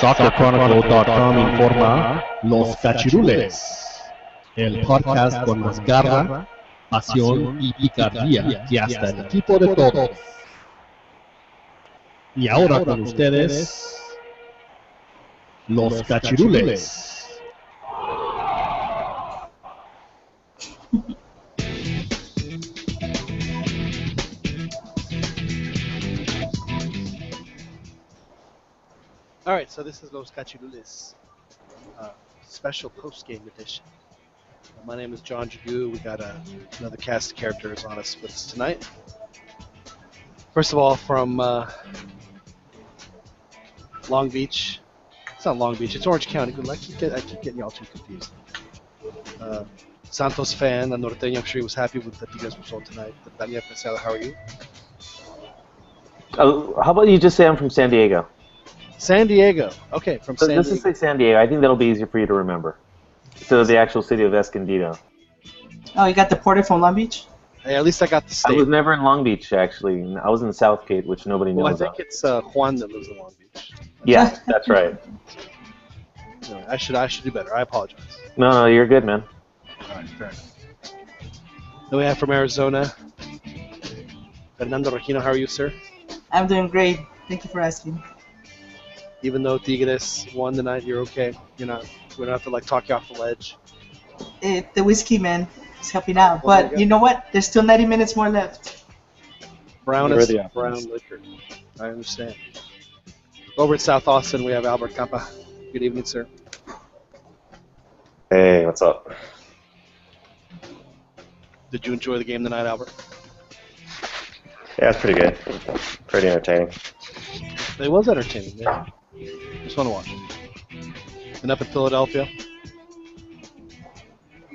SoccerChronicle.com informa Los Cachirules, el podcast con más garra, pasión y picardía que hasta el equipo de todos. Y ahora con ustedes, Los Cachirules. All right, so this is Los Cachirules, uh, special post-game edition. My name is John Jagu. We got uh, another cast of characters on us with us tonight. First of all, from uh, Long Beach. It's not Long Beach. It's Orange County. I keep, get, I keep getting y'all too confused. Uh, Santos fan, a norteño. I'm sure he was happy with the Tigres result tonight. Daniel Pesela, how are you? Uh, how about you just say I'm from San Diego? San Diego. Okay, from So San let's Diego. just say San Diego. I think that'll be easier for you to remember. So the actual city of Escondido. Oh, you got deported from Long Beach? Hey, at least I got the state. I was never in Long Beach actually. I was in Southgate, which nobody knows. well, I think of. it's uh, Juan that lives in Long Beach. Yeah, that's right. Anyway, I should I should do better. I apologize. No, no, you're good, man. All right, fair enough. Then we have from Arizona, Fernando Regino. How are you, sir? I'm doing great. Thank you for asking. Even though Tigres won the night, you're okay. You're not. We don't have to like talk you off the ledge. Eh, the whiskey man is helping out. Well, But you you know what? There's still 90 minutes more left. Brown You're is brown liquor. I understand. Over at South Austin, we have Albert Campa. Good evening, sir. Hey, what's up? Did you enjoy the game tonight, Albert? Yeah, it's pretty good. Pretty entertaining. It was entertaining. Yeah. Just want to watch. And up in Philadelphia,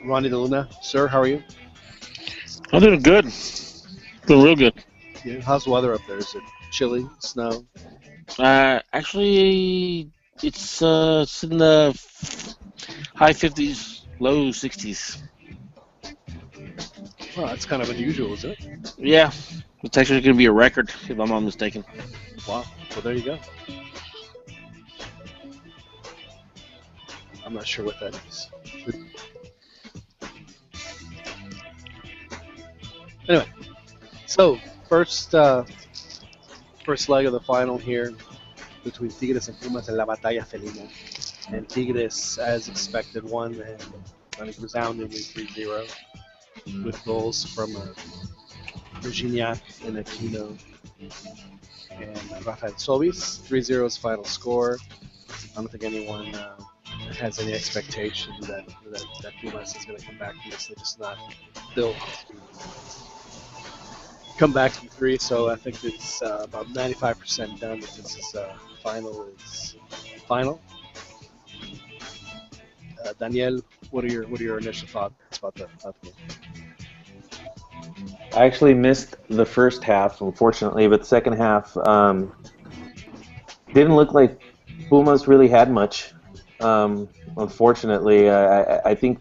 Ronnie DeLuna, sir, how are you? I'm doing good. Doing real good. Yeah, How's the weather up there? Is it chilly, snow? Uh, actually, it's uh, it's in the high 50s, low 60s. Well, that's kind of unusual, isn't it? Yeah, it's actually going to be a record if I'm not mistaken. Wow. Well, there you go. I'm not sure what that is. Anyway, so first uh, first leg of the final here between Tigres and Pumas in la batalla felina. And Tigres, as expected, won and resoundingly 3-0 with goals from uh, Virginia and Aquino and Rafael Sobis. 3-0 is final score. I don't think anyone uh, has any expectation that, that, that is going to come back from this. They're just not to come back from three, so I think it's uh, about 95% done that this is uh, final is final. Uh, Daniel, what are your what are your initial thoughts about the, about the game? I actually missed the first half, unfortunately, but the second half um, didn't look like Pumas really had much. Um, unfortunately, I, I, think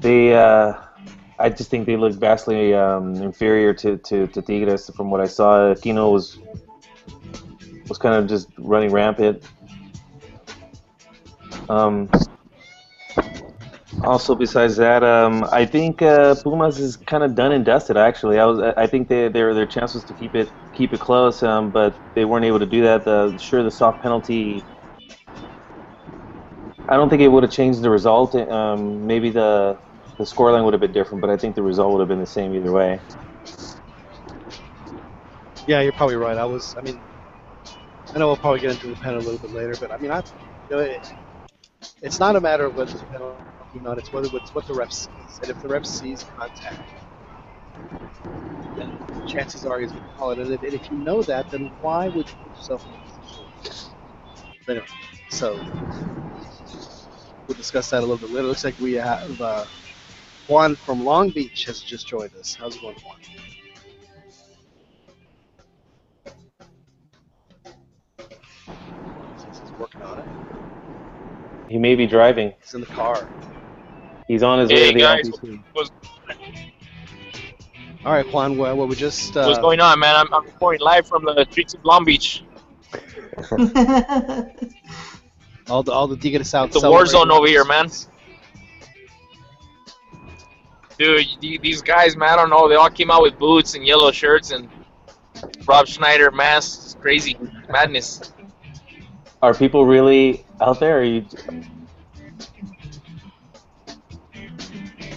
they. Uh, I just think they looked vastly um, inferior to, to, to Tigres from what I saw. Aquino was was kind of just running rampant. Um, also, besides that, um, I think uh, Pumas is kind of done and dusted. Actually, I was I think they, their their chance was to keep it keep it close, um, but they weren't able to do that. The sure the soft penalty. I don't think it would have changed the result. Um, maybe the the scoreline would have been different, but I think the result would have been the same either way. Yeah, you're probably right. I was. I mean, I know we'll probably get into the pen a little bit later, but I mean, I, you know, it, it's not a matter of whether a penalty or not. It's whether it's what the ref sees, and if the ref sees contact, then chances are he's going to call it. And if, and if you know that, then why would you put yourself in a position? But anyway, so we'll discuss that a little bit later. Looks like we have uh, Juan from Long Beach has just joined us. How's it going, Juan? He's working on it. He may be driving. He's in the car. He's on his Hey, way to the guys. LPC. What's, All right, Juan. Well, well we just uh, what's going on, man? I'm, I'm reporting live from the streets of Long Beach. All the all the Tigres out. The war zone over here, man. Dude, these guys, man, I don't know. They all came out with boots and yellow shirts and Rob Schneider masks. It's crazy madness. Are people really out there? Are you,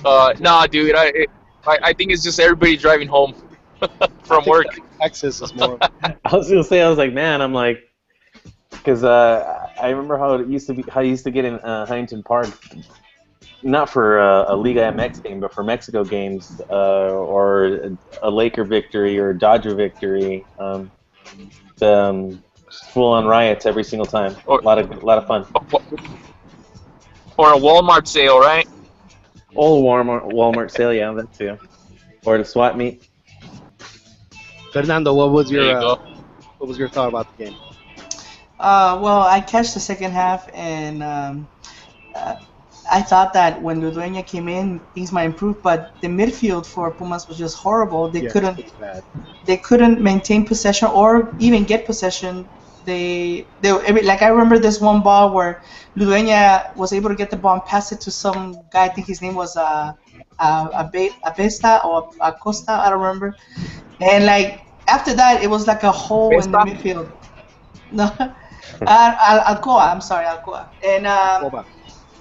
Uh, nah, dude, I, I I think it's just everybody driving home from work. Texas is more. I was gonna say, I was like, man, I'm like, because uh, I remember how it used to be, how you used to get in uh, Huntington Park, not for uh, a Liga MX game, but for Mexico games, uh, or a, a Laker victory or a Dodger victory. Um, the, um, full-on riots every single time. Or- a lot of, a lot of fun. Or a Walmart sale, right? Old Walmart, Walmart sale, yeah, that too. Or the swap meet. Fernando, what was your you uh, what was your thought about the game? Uh, well, I catch the second half, and um, uh, I thought that when Ludueña came in, things might improve. But the midfield for Pumas was just horrible. They Yeah, couldn't they couldn't maintain possession or even get possession. They they every, like I remember this one ball where Ludueña was able to get the ball and pass it to some guy. I think his name was uh, uh, Abesta or Acosta. I don't remember. And like after that, it was like a hole in the midfield. No, Al- Alcoa. I'm sorry, Alcoa. And um.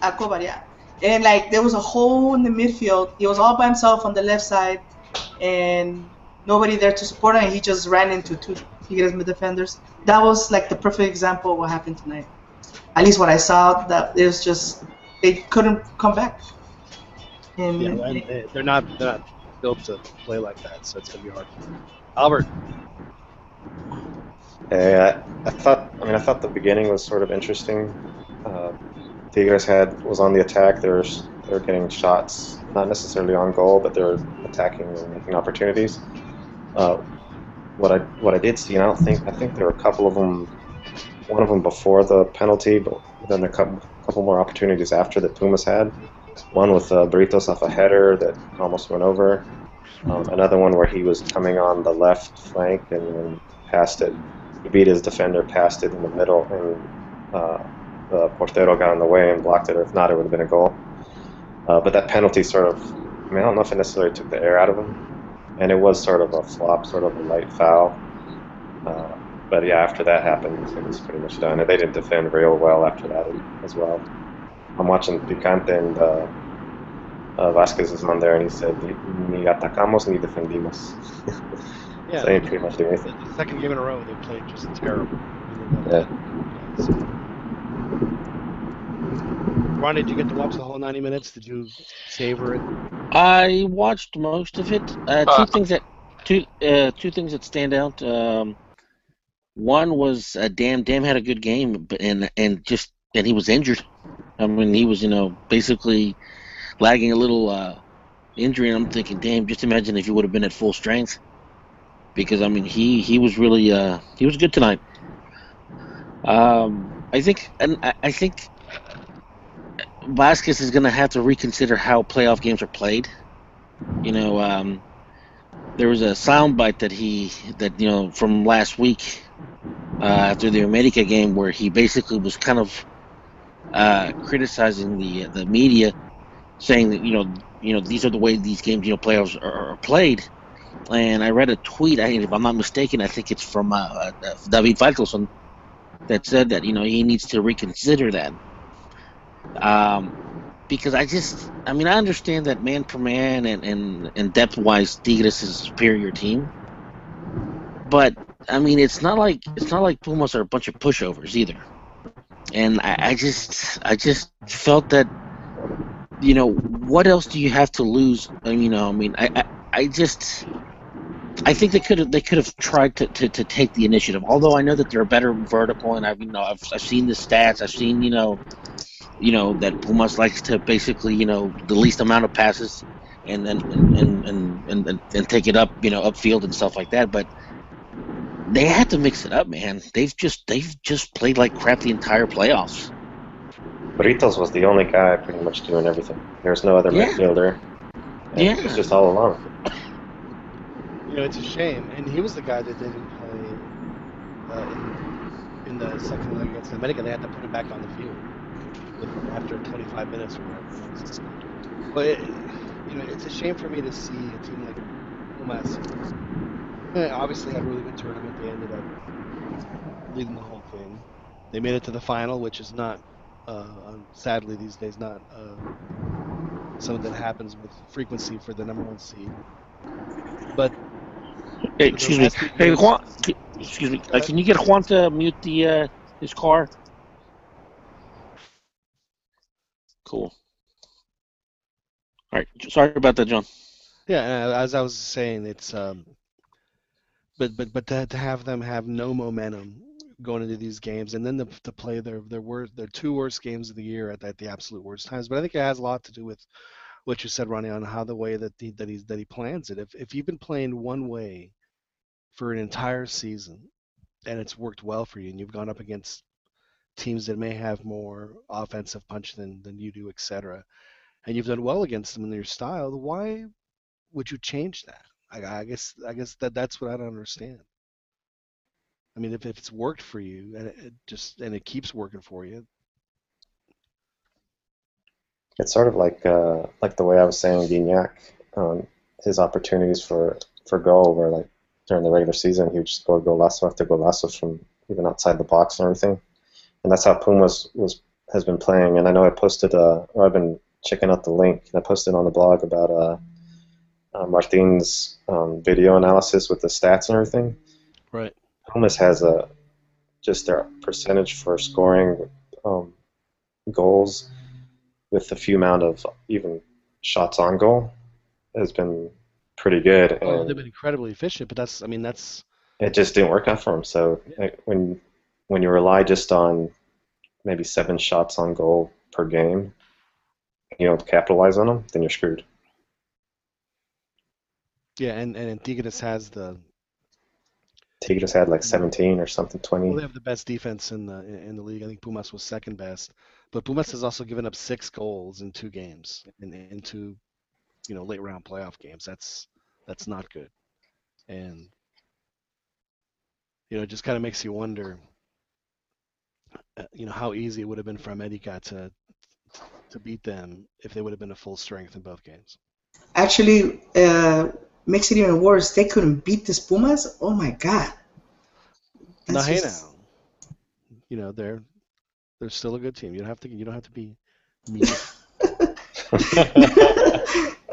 Alcoba, yeah. And like there was a hole in the midfield. He was all by himself on the left side, and nobody there to support him. He just ran into two Tigres defenders. That was like the perfect example of what happened tonight. At least what I saw, that it was just they couldn't come back. And Yeah, and they- they're not they're not built to play like that, so it's gonna be hard. Albert, Yeah, I, I thought. I mean, I thought the beginning was sort of interesting. Uh, Tigres had was on the attack. They're they were getting shots, not necessarily on goal, but they're attacking and making opportunities. Uh, what I what I did see, and I don't think I think there were a couple of them. One of them before the penalty, but then a couple, couple more opportunities after that Pumas had. One with uh, Britos off a header that almost went over. Um, another one where he was coming on the left flank and, passed it. He beat his defender, passed it in the middle, and uh, the Portero got in the way and blocked it. Or if not, it would have been a goal. Uh, but that penalty sort of, I mean, I don't know if it necessarily took the air out of him, and it was sort of a flop, sort of a light foul. Uh, but yeah, after that happened, it was pretty much done. And they didn't defend real well after that as well. I'm watching Picante and uh, uh, Vasquez is on there, and he said, "Ni atacamos ni defendimos." yeah, so they didn't pretty much do the, anything. the second game in a row they played just terrible. Yeah. Ron, did you get to watch the whole 90 minutes? Did you savor it? I watched most of it. Uh, two Uh. things that two uh, two things that stand out. Um, one was uh, Damm. Damm had a good game, but and and just and he was injured. I mean, he was you know basically lagging a little uh, injury, and I'm thinking, damn, just imagine if he would have been at full strength. Because I mean, he he was really uh, he was good tonight. Um, I think and I, I think Vasquez is going to have to reconsider how playoff games are played. You know, um, there was a soundbite that he that you know from last week uh, after the America game where he basically was kind of uh, criticizing the the media, saying that you know you know these are the way these games you know playoffs are, are played. And I read a tweet, I, if I'm not mistaken, I think it's from uh, uh, David Faitelson, that said that you know he needs to reconsider that um, because I just, I mean, I understand that man for man and, and, and depth wise, Tigres is a superior team. But I mean, it's not like it's not like Pumas are a bunch of pushovers either. And I, I just, I just felt that, you know, what else do you have to lose? I mean, you know, I mean, I, I, I just. I think they could have they could have tried to, to, to take the initiative. Although I know that they're better vertical, and I've you know I've, I've seen the stats. I've seen you know you know that Pumas likes to basically you know the least amount of passes and then and and, and, and, and, and take it up you know upfield and stuff like that. But they had to mix it up, man. They've just they've just played like crap the entire playoffs. Britos was the only guy pretty much doing everything. There's no other Yeah. midfielder. And Yeah. It was just all alone. You know, it's a shame. And he was the guy that didn't play uh, in, in in the second leg against America, they had to put him back on the field with- after 25 minutes or whatever. it was. But it, you know, it's a shame for me to see a team like Pumas. eh, Obviously, had a really good tournament. They ended up leading the whole thing. They made it to the final, which is not, uh, um, sadly these days, not uh, something that happens with frequency for the number one seed. But Hey, excuse me. Hey, Juan. Excuse me. Uh, can you get Juan to mute the uh, his car? Cool. All right. Sorry about that, John. Yeah, uh, as I was saying, it's um, but but but to, to have them have no momentum going into these games, and then to, to play their their worst their two worst games of the year at, at the absolute worst times. But I think it has a lot to do with what you said, Ronnie, on how the way that he, that he that he plans it. If if you've been playing one way for an entire season, and it's worked well for you, and you've gone up against teams that may have more offensive punch than than you do, etc., and you've done well against them in your style, why would you change that? I, I guess I guess that that's what I don't understand. I mean, if, if it's worked for you and it, just and it keeps working for you, It's sort of like uh, like the way I was saying Gignac, um, his opportunities for for goal were like during the regular season he would just go score golazo after golazo from even outside the box and everything, and that's how Pumas was has been playing. And I know I posted uh, or I've been checking out the link and I posted on the blog about uh, uh, Martin's um, video analysis with the stats and everything. right? Pumas has a just their percentage for scoring um, goals with the few amount of even shots on goal has been pretty good, Oh, they've been incredibly efficient, but that's I mean that's it just didn't work out for him. So like, when when you rely just on maybe seven shots on goal per game, you don't capitalize on them, then you're screwed. yeah, and and Tigres has the Tigres had like 17 or something, 20. well, they have the best defense in the in the league. I think Pumas was second best, but Pumas has also given up six goals in two games in in two you know late round playoff games. That's that's not good, and you know it just kind of makes you wonder. Uh, You know how easy it would have been for America to to beat them if they would have been at full strength in both games. Actually, uh, makes it even worse. They couldn't beat the Pumas. Oh my God. Now, That's hey just- now, you know they're they're still a good team. You don't have to you don't have to be mean.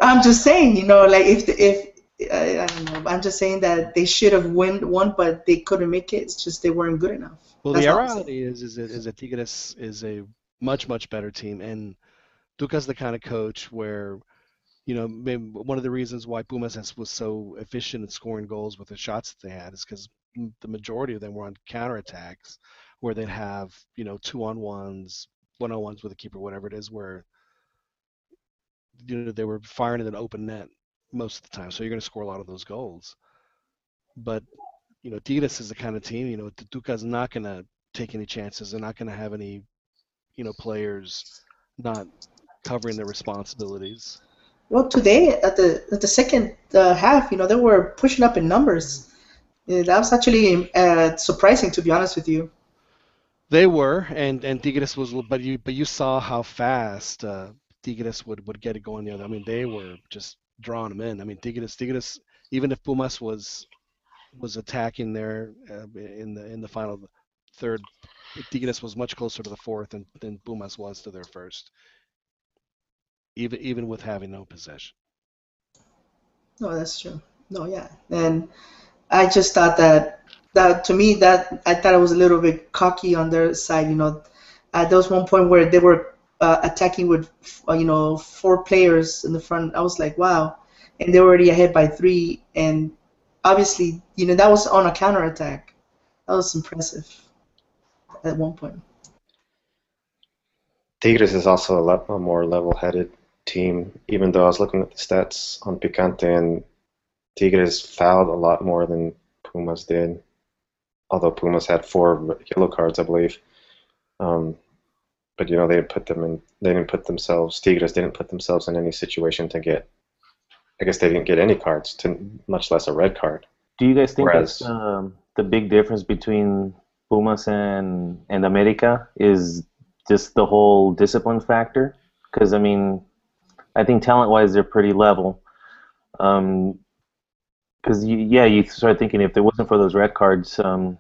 I'm just saying, you know, like if the, if I, I don't know, I'm just saying that they should have won, but they couldn't make it. It's just they weren't good enough. Well, That's the all I'm saying. reality is, is that, is that Tigres is a much, much better team, and Tuca's the kind of coach where, you know, maybe one of the reasons why Pumas has, was so efficient at scoring goals with the shots that they had is because the majority of them were on counterattacks, where they'd have, you know, two on ones, one on ones with a keeper, whatever it is, where, you know, they were firing at an open net most of the time. So you're going to score a lot of those goals. But you know, Tigres is the kind of team, you know, Tuca's not going to take any chances. They're not going to have any, you know, players not covering their responsibilities. Well, today at the at the second uh, half, you know, they were pushing up in numbers. Yeah, that was actually uh, surprising, to be honest with you. They were, and and Tigres was, but you but you saw how fast uh, Tigres would would get it going the other. I mean, they were just drawing them in. I mean, Tigres Tigres, even if Pumas was was attacking there uh, in the in the final third, Tigres was much closer to the fourth than, than Pumas was to their first. Even even with having no possession. No, that's true. No, yeah, and I just thought that that to me that I thought it was a little bit cocky on their side. You know, uh, there was one point where they were uh, attacking with uh, you know four players in the front. I was like, wow, and they were already ahead by three, and obviously, you know, that was on a counterattack. That was impressive at one point. Tigres is also a lot more level-headed team. Even though I was looking at the stats on Picante, and Tigres fouled a lot more than Pumas did. Although Pumas had four yellow cards, I believe. Um, but you know they didn't put them in. They didn't put themselves. Tigres didn't put themselves in any situation to get. I guess they didn't get any cards, to much less a red card. Do you guys think Whereas- that's um, the big difference between Pumas and and America is just the whole discipline factor. Because I mean, I think talent-wise they're pretty level. Um, because yeah, you start thinking if it wasn't for those red cards, um,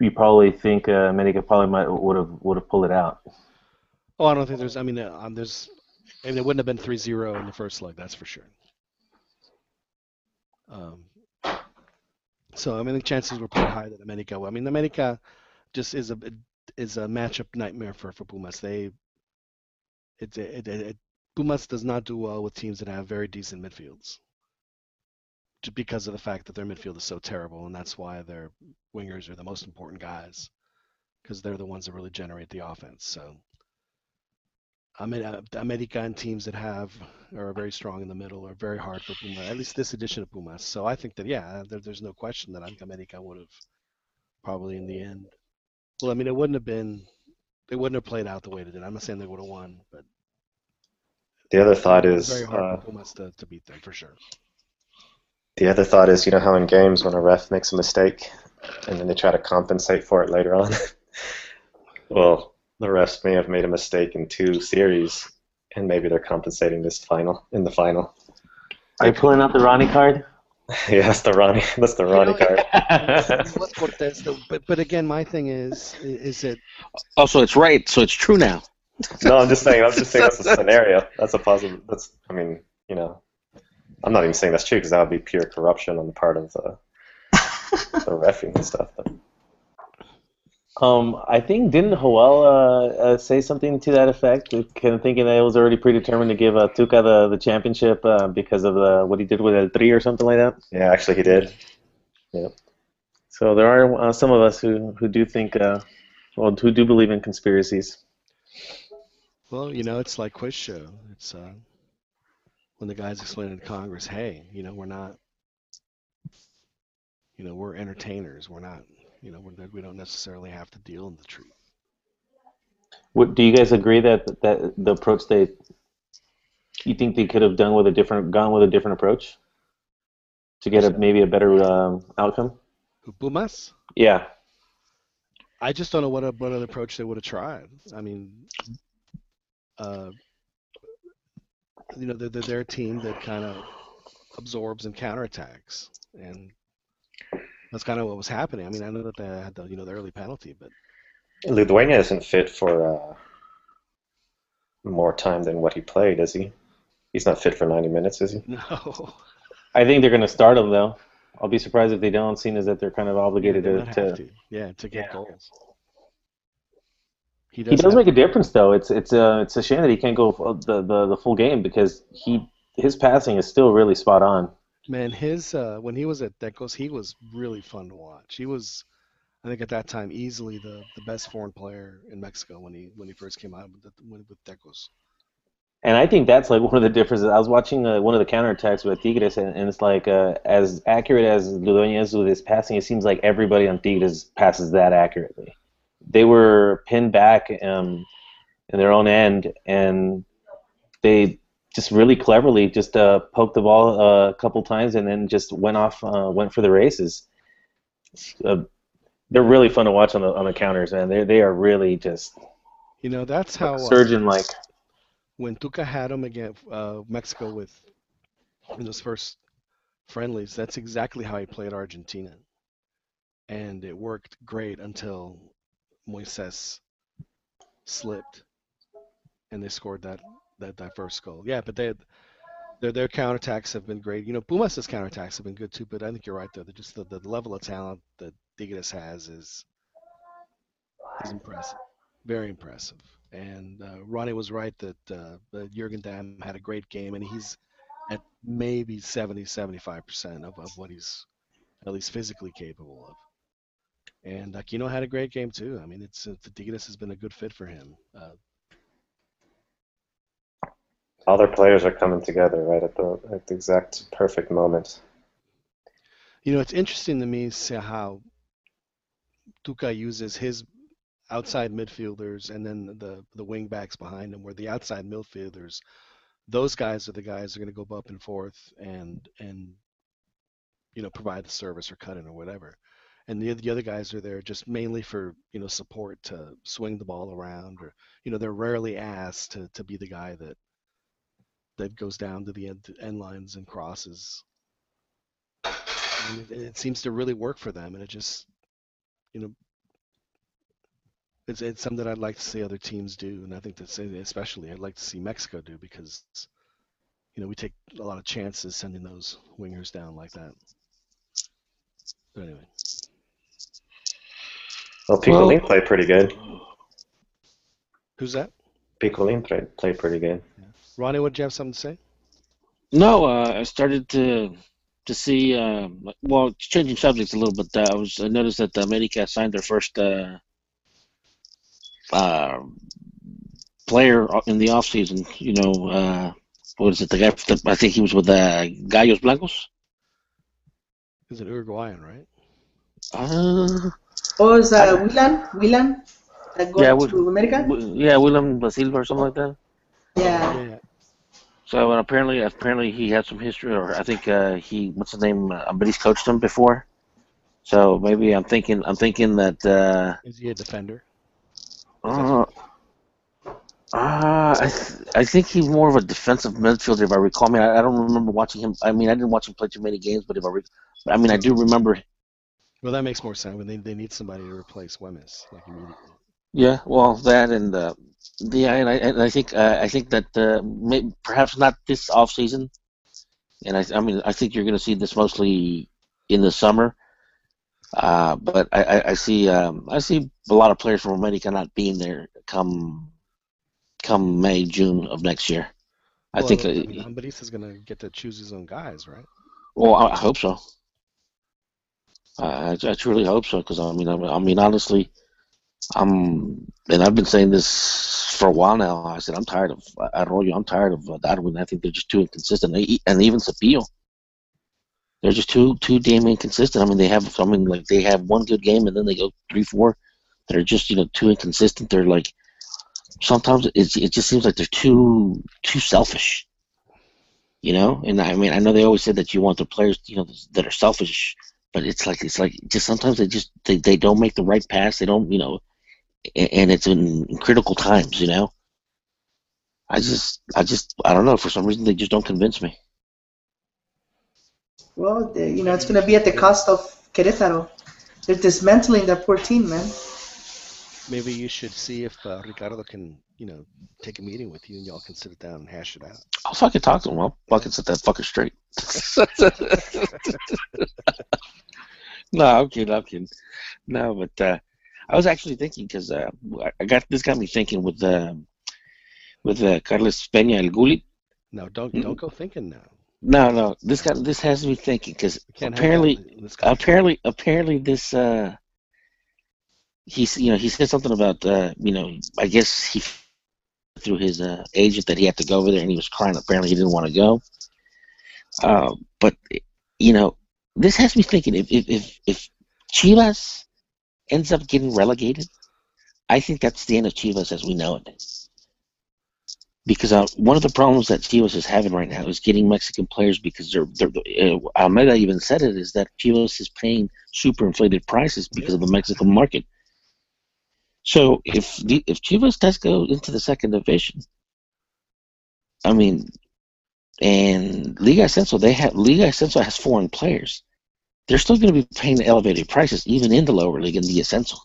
you probably think uh, America probably might would have would have pulled it out. Oh, I don't think there's. I mean, uh, um, there's. I mean, it wouldn't have been 3-0 in the first leg. That's for sure. Um, so I mean, the chances were pretty high that America. Would. I mean, America just is a is a matchup nightmare for for Pumas. They it, it, it, it Pumas does not do well with teams that have very decent midfields because of the fact that their midfield is so terrible, and that's why their wingers are the most important guys because they're the ones that really generate the offense. So, I mean, uh, America and teams that have are very strong in the middle are very hard for Puma. At least this edition of Pumas. So I think that yeah, there, there's no question that I think America would have probably in the end. Well, I mean, it wouldn't have been. They wouldn't have played out the way they did. I'm not saying they would have won, but The other thought is, very hard uh, for Pumas to, to beat them for sure. The other thought is, you know how in games when a ref makes a mistake, and then they try to compensate for it later on. well, the refs may have made a mistake in two series, and maybe they're compensating this final in the final. Are you pulling out the Ronnie card? yeah, that's the Ronnie. That's the Ronnie know, card. What Cortez, though, but but again, my thing is is that Oh, so it's right. So it's true now. no, I'm just saying. I'm just saying that's a scenario. That's a positive. That's. I mean, you know, I'm not even saying that's true because that would be pure corruption on the part of the the refing and stuff. But Um, I think didn't Joel uh, uh, say something to that effect? Kind of thinking that it was already predetermined to give uh, Tuca the, the championship uh, because of the, what he did with El Tri or something like that. yeah, actually, he did. Yeah. So there are uh, some of us who, who do think, uh, well, who do believe in conspiracies. well, you know, it's like quiz show. It's uh, when the guys explain to Congress, hey, you know, we're not, you know, we're entertainers. We're not, you know, we're, we don't necessarily have to deal in the truth. What, do you guys agree that that the approach they, you think they could have done with a different, gone with a different approach, to get a, maybe a better um, outcome? Who Pumas? Yeah. I just don't know what a, what other approach they would have tried. I mean, uh, you know, they're, they're, a team that kind of absorbs and counterattacks, and that's kind of what was happening. I mean, I know that they had the you know the early penalty, but Ludueña isn't fit for uh, more time than what he played, is he? He's not fit for 90 minutes, is he? no, I think they're going to start him though. I'll be surprised if they don't, seeing as that they're kind of obligated to, to to. yeah, to get Yeah. goals. He He does make a difference, though. It's it's uh, it's a shame that he can't go the, the the full game because he his passing is still really spot on. Man, his uh, when he was at Decos, he was really fun to watch. He was, I think, at that time easily the, the best foreign player in Mexico when he when he first came out with, the, with with Decos. And I think that's like one of the differences. I was watching uh, one of the counterattacks with Tigres, and, and it's like uh, as accurate as Ludueña is with his passing, it seems like everybody on Tigres passes that accurately. They were pinned back um, in their own end, and they just really cleverly just uh, poked the ball uh, a couple times, and then just went off, uh, went for the races. Uh, they're really fun to watch on the on the counters, man. They they are really just You know, that's how uh, surgeon like. when Tuca had him against uh, Mexico with in those first friendlies, that's exactly how he played Argentina, and it worked great until Moises slipped, and they scored that that, that first goal. Yeah, but they their their counterattacks have been great. You know, Pumas' counterattacks have been good too, but I think you're right though. They're just the, the level of talent that Tigres has is is impressive, very impressive. And uh, Ronnie was right that uh, that Jurgen Damm had a great game, and he's at maybe 70, 75 percent of, of what he's at least physically capable of. And Aquino had a great game too. I mean, it's uh, Tigres has been a good fit for him. Uh, All their players are coming together right at the at the exact perfect moment. You know, it's interesting to me see how Tuca uses his outside midfielders and then the the wing backs behind him, where the outside midfielders, those guys are the guys that are going to go up and forth and and you know provide the service or cut in or whatever. And the the other guys are there just mainly for you know support to swing the ball around, or you know they're rarely asked to to be the guy that that goes down to the end, end lines and crosses. And it, it seems to really work for them, and it just you know it's it's something I'd like to see other teams do, and I think that's especially I'd like to see Mexico do because you know we take a lot of chances sending those wingers down like that. But anyway, Well, Picolin played pretty good. who's that? Picolin played, played pretty good. Ronnie, would you have something to say? No, uh, I started to to see. Uh, well, changing subjects a little bit. Uh, I was I noticed that America signed their first uh, uh, player in the off season. You know, uh, what is it? The guy. The, I think he was with uh, Gallos Blancos. He's an Uruguayan, right? Uh, Oh, is uh, Willan? Willan? That go Yeah, to Wil- America? w- yeah, William da Silva or something like that. Yeah. Yeah. So and apparently, apparently he had some history, or I think uh, he, what's his name? Uh, but he's coached him before. So maybe I'm thinking, I'm thinking that. Uh, Is he a defender? uh, uh, I, th- I think he's more of a defensive midfielder, if I recall. I mean, I, I don't remember watching him. I mean, I didn't watch him play too many games, but if I, re- I mean, I do remember. Well, that makes more sense when they, they need somebody to replace Wemmes like immediately. Yeah, well, that and uh, yeah, and I, and I think uh, I think that uh, may, perhaps not this off season, and I, I mean, I think you're going to see this mostly in the summer. Uh, but I, I, I see um, I see a lot of players from Romania not being there come come May June of next year. I Well, think. I mean, Ambarista's going to get to choose his own guys, right? well, I, I hope so. I, I truly hope so because I mean, I, I mean, honestly, I'm, and I've been saying this for a while now. I said I'm tired of Arroyo. I'm tired of uh, Darwin. I think they're just too inconsistent. And even Cepillo, they're just too too damn inconsistent. I mean, they have, I mean, like they have one good game and then they go three, four. They're just you know too inconsistent. They're like sometimes it it just seems like they're too too selfish. You know, and I mean, I know they always said that you want the players, you know, that are selfish, but it's like it's like just sometimes they just they, they don't make the right pass. They don't, you know, a- and it's in, in critical times. You know, I just I just I don't know. For some reason, they just don't convince me. Well, the, you know, it's going to be at the cost of Querétaro. They're dismantling that poor team, man. Maybe you should see if uh, Ricardo can, you know, take a meeting with you and y'all can sit it down and hash it out. I'll fucking talk to him. I'll fucking set that fucker straight. no, I'm kidding. I'm kidding. No, but uh, I was actually thinking because uh, I- got this got me thinking with uh, with uh, Carlos Peña El Guli. No, don't Mm. don't go thinking now. No, no, this got this has me thinking because We can't have apparently this apparently apparently this uh he's you know he said something about uh you know I guess he through his uh, agent that he had to go over there and he was crying. Apparently he didn't want to go. Uh, but you know this has me thinking if if if, if Chivas ends up getting relegated I think that's the end of Chivas as we know it. Because uh, one of the problems that Chivas is having right now is getting Mexican players because they're, they're uh, Almeyda even said it is that Chivas is paying super inflated prices because of the Mexican market. So if the, if Chivas does go into the second division, I mean, and Liga Ascenso they have Liga Ascenso has foreign players. They're still going to be paying elevated prices even in the lower league in the Ascenso.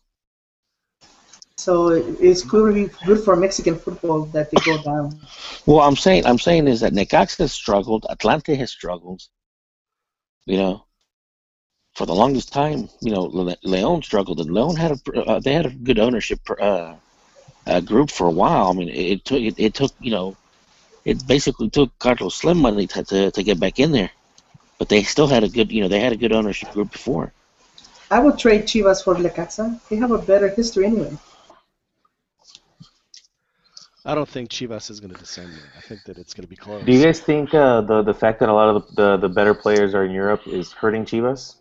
So it's be good for Mexican football that they go down. Well, I'm saying I'm saying is that Necaxa has struggled, Atlante has struggled. You know, for the longest time, you know, Le- Leon struggled, and Leon had a uh, they had a good ownership uh, uh, group for a while. I mean, it, it took it, it took you know, it basically took Carlos Slim money to, to to get back in there, but they still had a good you know they had a good ownership group before. I would trade Chivas for Necaxa. They have a better history anyway. I don't think Chivas is going to descend. There. I think that it's going to be close. Do you guys think uh, the the fact that a lot of the, the, the better players are in Europe is hurting Chivas?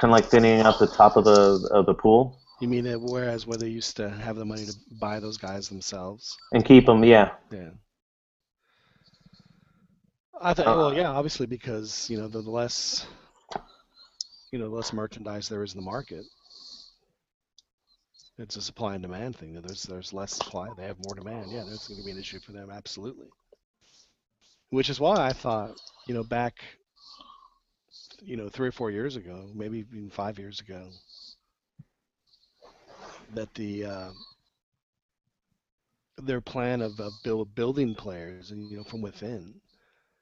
Kind of like thinning out the top of the of the pool You mean that whereas where they used to have the money to buy those guys themselves? and keep them, yeah. Yeah. I think. Uh, well, yeah, obviously because you know the, the less you know, the less merchandise there is in the market. It's a supply and demand thing. There's there's less supply, they have more demand. Yeah, that's going to be an issue for them, absolutely. Which is why I thought, you know, back, you know, three or four years ago, maybe even five years ago, that the uh, their plan of, of build, building players and you know from within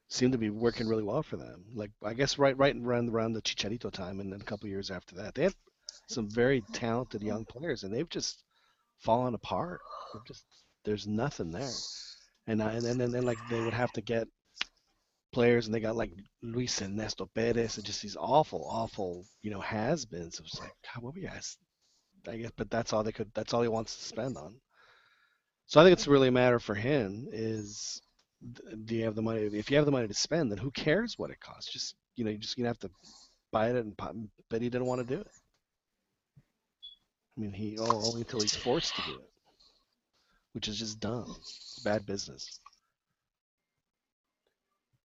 seemed to be working really well for them. Like I guess right right around around the Chicharito time, and then a couple years after that, they had some very talented young players, and they've just fallen apart. They've just there's nothing there, and I, and then and then like they would have to get players, and they got like Luis Ernesto Perez, and just these awful, awful, you know, has-beens. It was like, God, what were you guys? I guess, but that's all they could. That's all he wants to spend on. So I think it's really a matter for him is do you have the money? If you have the money to spend, then who cares what it costs? Just you know, you're just gonna have to buy it, and pop, but he didn't want to do it. I mean, he oh, only until he's forced to do it, which is just dumb. Bad business.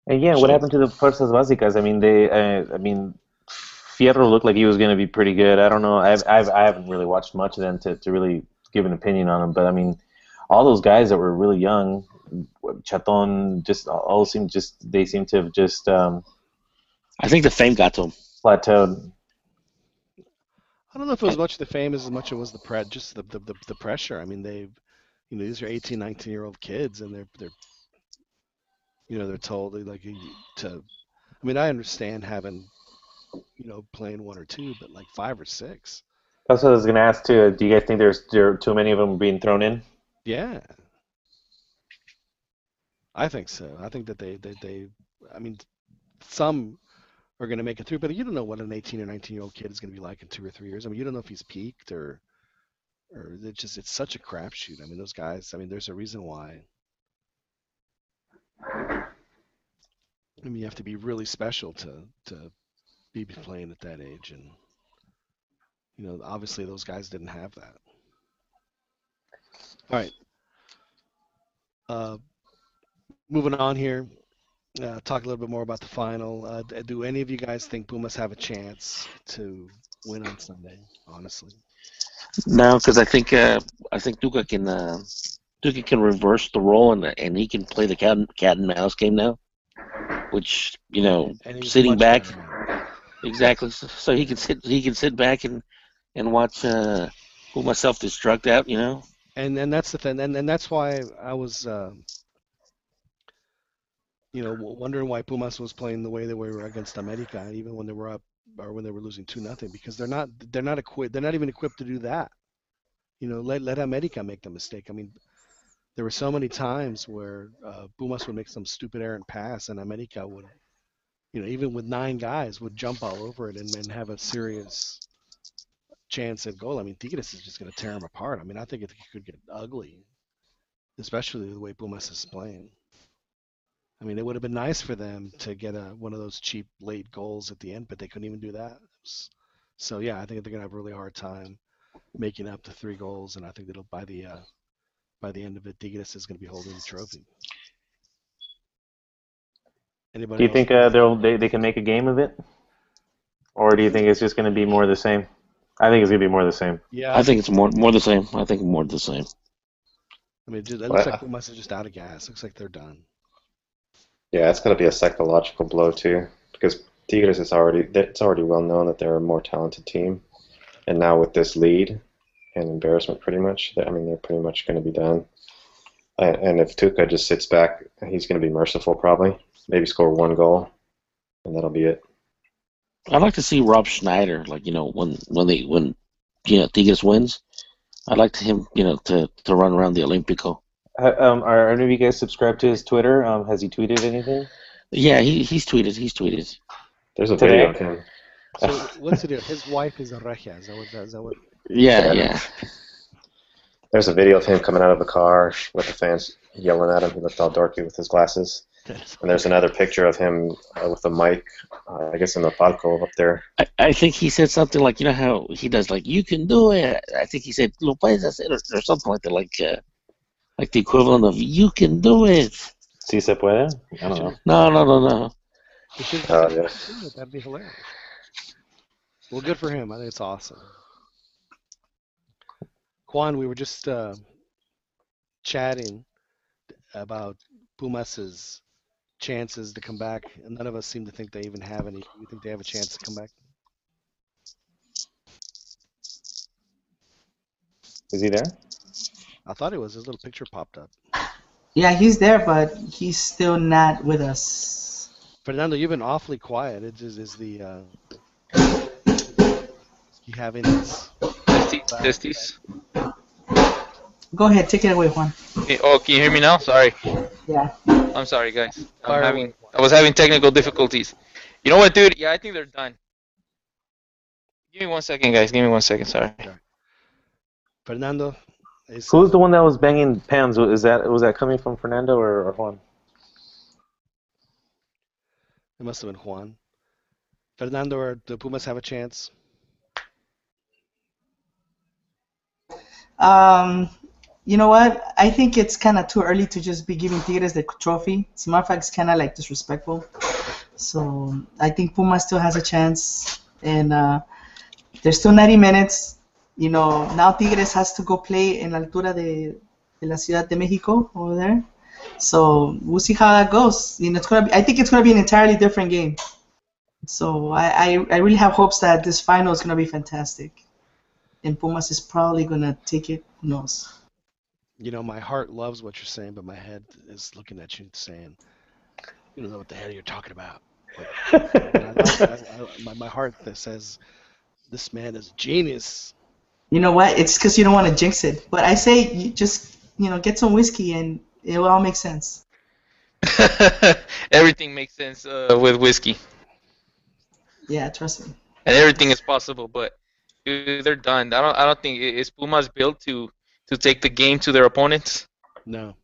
And yeah, what happened to the Fuerzas Básicas? I mean, they, uh, I mean, Fierro looked like he was going to be pretty good. I don't know. I've, I've, I haven't really watched much of them to, to really give an opinion on them. But I mean, all those guys that were really young, Chaton, just all seem just they seem to have just um, I think the fame got to him. plateaued. I don't know if it was much the fame as much as it was the pre just the, the, the, the pressure. I mean, they, you know, these are 18, 19 year old kids, and they're they're, you know, they're told like to. I mean, I understand having, you know, playing one or two, but like five or six, That's what I was going to ask too. Do you guys think there's there are too many of them being thrown in? yeah. I think so. I think that they they, they I mean, some are going to make it through, but you don't know what an 18 or 19 year old kid is going to be like in two or three years. I mean, you don't know if he's peaked or or it's just it's such a crapshoot. I mean, those guys. I mean, there's a reason why. Mean, you have to be really special to to be playing at that age, and you know, obviously those guys didn't have that. All right. Uh, moving on here. Uh, talk a little bit more about the final. Uh, do any of you guys think Pumas have a chance to win on Sunday? Honestly. No, because I think uh, I think Tuca can uh, Tuca can reverse the role and and he can play the cat and, cat and mouse game now, which you know sitting back better exactly so, so he can sit he can sit back and and watch uh, pull myself destruct out. You know. and and that's the thing, and and that's why I was, uh, you know, wondering why Pumas was playing the way they were against America, even when they were up or when they were losing two nothing, because they're not they're not equipped they're not even equipped to do that. You know, let let America make the mistake. I mean, there were so many times where uh, Pumas would make some stupid errant pass, and America would, you know, even with nine guys, would jump all over it and, and have a serious chance at goal. I mean, Tigres is just going to tear them apart. I mean, I think it could get ugly, especially the way Pumas is playing. I mean, it would have been nice for them to get a one of those cheap late goals at the end, but they couldn't even do that. So yeah, I think they're going to have a really hard time making up the three goals, and I think that'll by the uh, by the end of it, Tigres is going to be holding the trophy. Anybody Do you else? think uh, they'll they, they can make a game of it, or do you think it's just going to be more of the same? I think it's going to be more of the same. yeah, I think it's more more the same. I think more the same. I mean, it, just, it looks Well, like Pumas is just out of gas. Looks like they're done. Yeah, it's going to be a psychological blow too, because Tigres is already it's already well known that they're a more talented team, and now with this lead and embarrassment, pretty much, I mean they're pretty much going to be done. And, and if Tuca just sits back, he's going to be merciful probably. Maybe score one goal, and that'll be it. I'd like to see Rob Schneider, like you know, when when they when you know Tigres wins, I'd like to him, you know, to to run around the Olympico. Uh, Um, are any of you guys subscribed to his Twitter? Um, has he tweeted anything? Yeah, he he's tweeted. He's tweeted. There's a Today? video of him. So what's the deal? His wife is a regia. Is that what? Is that what? Yeah, Yeah. yeah. There's a video of him coming out of the car with the fans yelling at him. He looked all dorky with his glasses. And there's another picture of him uh, with a mic, uh, I guess in the palco up there. I, I think he said something like, you know how he does, like you can do it. I think he said lo puedes hacer or, or something like that, like uh, like the equivalent of you can do it. Si se puede? I don't know. No, no, no, no. We should Oh, yeah. That'd be hilarious. Well, good for him. I think it's awesome. Juan, we were just uh, chatting about Pumas's chances to come back, and none of us seem to think they even have any. You think they have a chance to come back? Is he there? I thought it was. His little picture popped up. Yeah, he's there, but he's still not with us. Fernando, you've been awfully quiet. It is, is the uh, you having this? Testes, testes. Go ahead, take it away, Juan. Eh, Oh, can you hear me now? Sorry. Yeah. I'm sorry, guys. I'm Fire having. I was having technical difficulties. You know what, dude? Yeah, I think they're done. Give me one second, guys. Give me one second. Sorry. Fernando, is, Who's the one that was banging pans? Is that was that coming from Fernando or, or Juan? it must have been Juan. Fernando, or the Pumas have a chance? Um, you know what? I think it's kind of too early to just be giving Tigres the trophy. As a matter of fact, it's kind of like disrespectful. So I think Puma still has a chance, and uh, there's still 90 minutes. You know, now Tigres has to go play in altura de, de la Ciudad de Mexico over there. So we'll see how that goes. You know, it's gonna be. I think it's gonna be an entirely different game. So I, I, I really have hopes that this final is gonna be fantastic, and Pumas is probably gonna take it. Who knows? You know, my heart loves what you're saying, but my head is looking at you and saying, "You don't know what the hell you're talking about." But I I- I- my, my heart that says, "This man is a genius." You know what? It's because you don't want to jinx it. But I say you just you know get some whiskey and it will all make sense. everything makes sense uh, with whiskey, Yeah, trust me. and everything is possible. But dude, they're done. I don't. I don't think is Pumas built to to take the game to their opponents. No.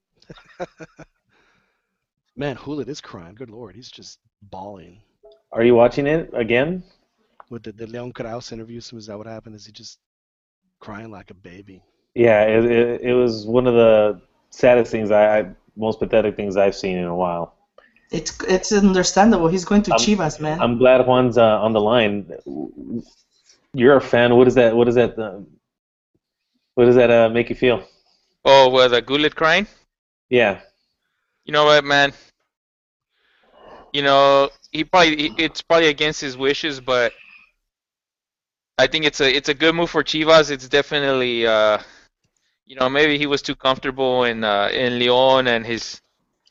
Man, Gullit is crying. Good lord, he's just bawling. Are you watching it again? With the, the Leon Kraus interview, so is that what happened? Is he just crying like a baby? Yeah, it, it, it was one of the saddest things I, I most pathetic things I've seen in a while. It's it's understandable. He's going to I'm- Chivas, man. I'm glad Juan's uh, on the line. You're a fan. What does that? What does that? Uh, what does that uh, make you feel? Oh, well, the Gullit crying. Yeah, You know what, man? You know, he probably he- it's probably against his wishes, but I think it's a it's a good move for Chivas. It's definitely uh, you know, maybe he was too comfortable in uh, in Leon and his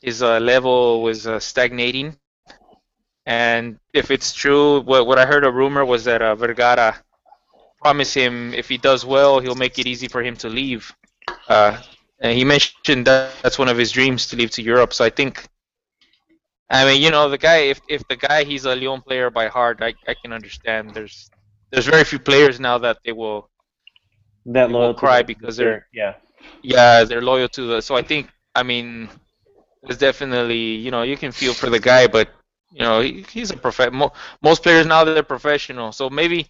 his uh, level was uh, stagnating. And if it's true, what what I heard a rumor was that uh, Vergara promised him if he does well, he'll make it easy for him to leave. Uh, and he mentioned that that's one of his dreams to leave to Europe. So I think, I mean, you know, the guy, if if the guy he's a Leon player by heart, I I can understand. There's there's very few players now that they will, that They will cry because they're- yeah. yeah, they're loyal to the. So I think, I mean, there's definitely, you know, you can feel for the guy, but you know, he, he's a prof. Mo- most players now they're professional. So maybe,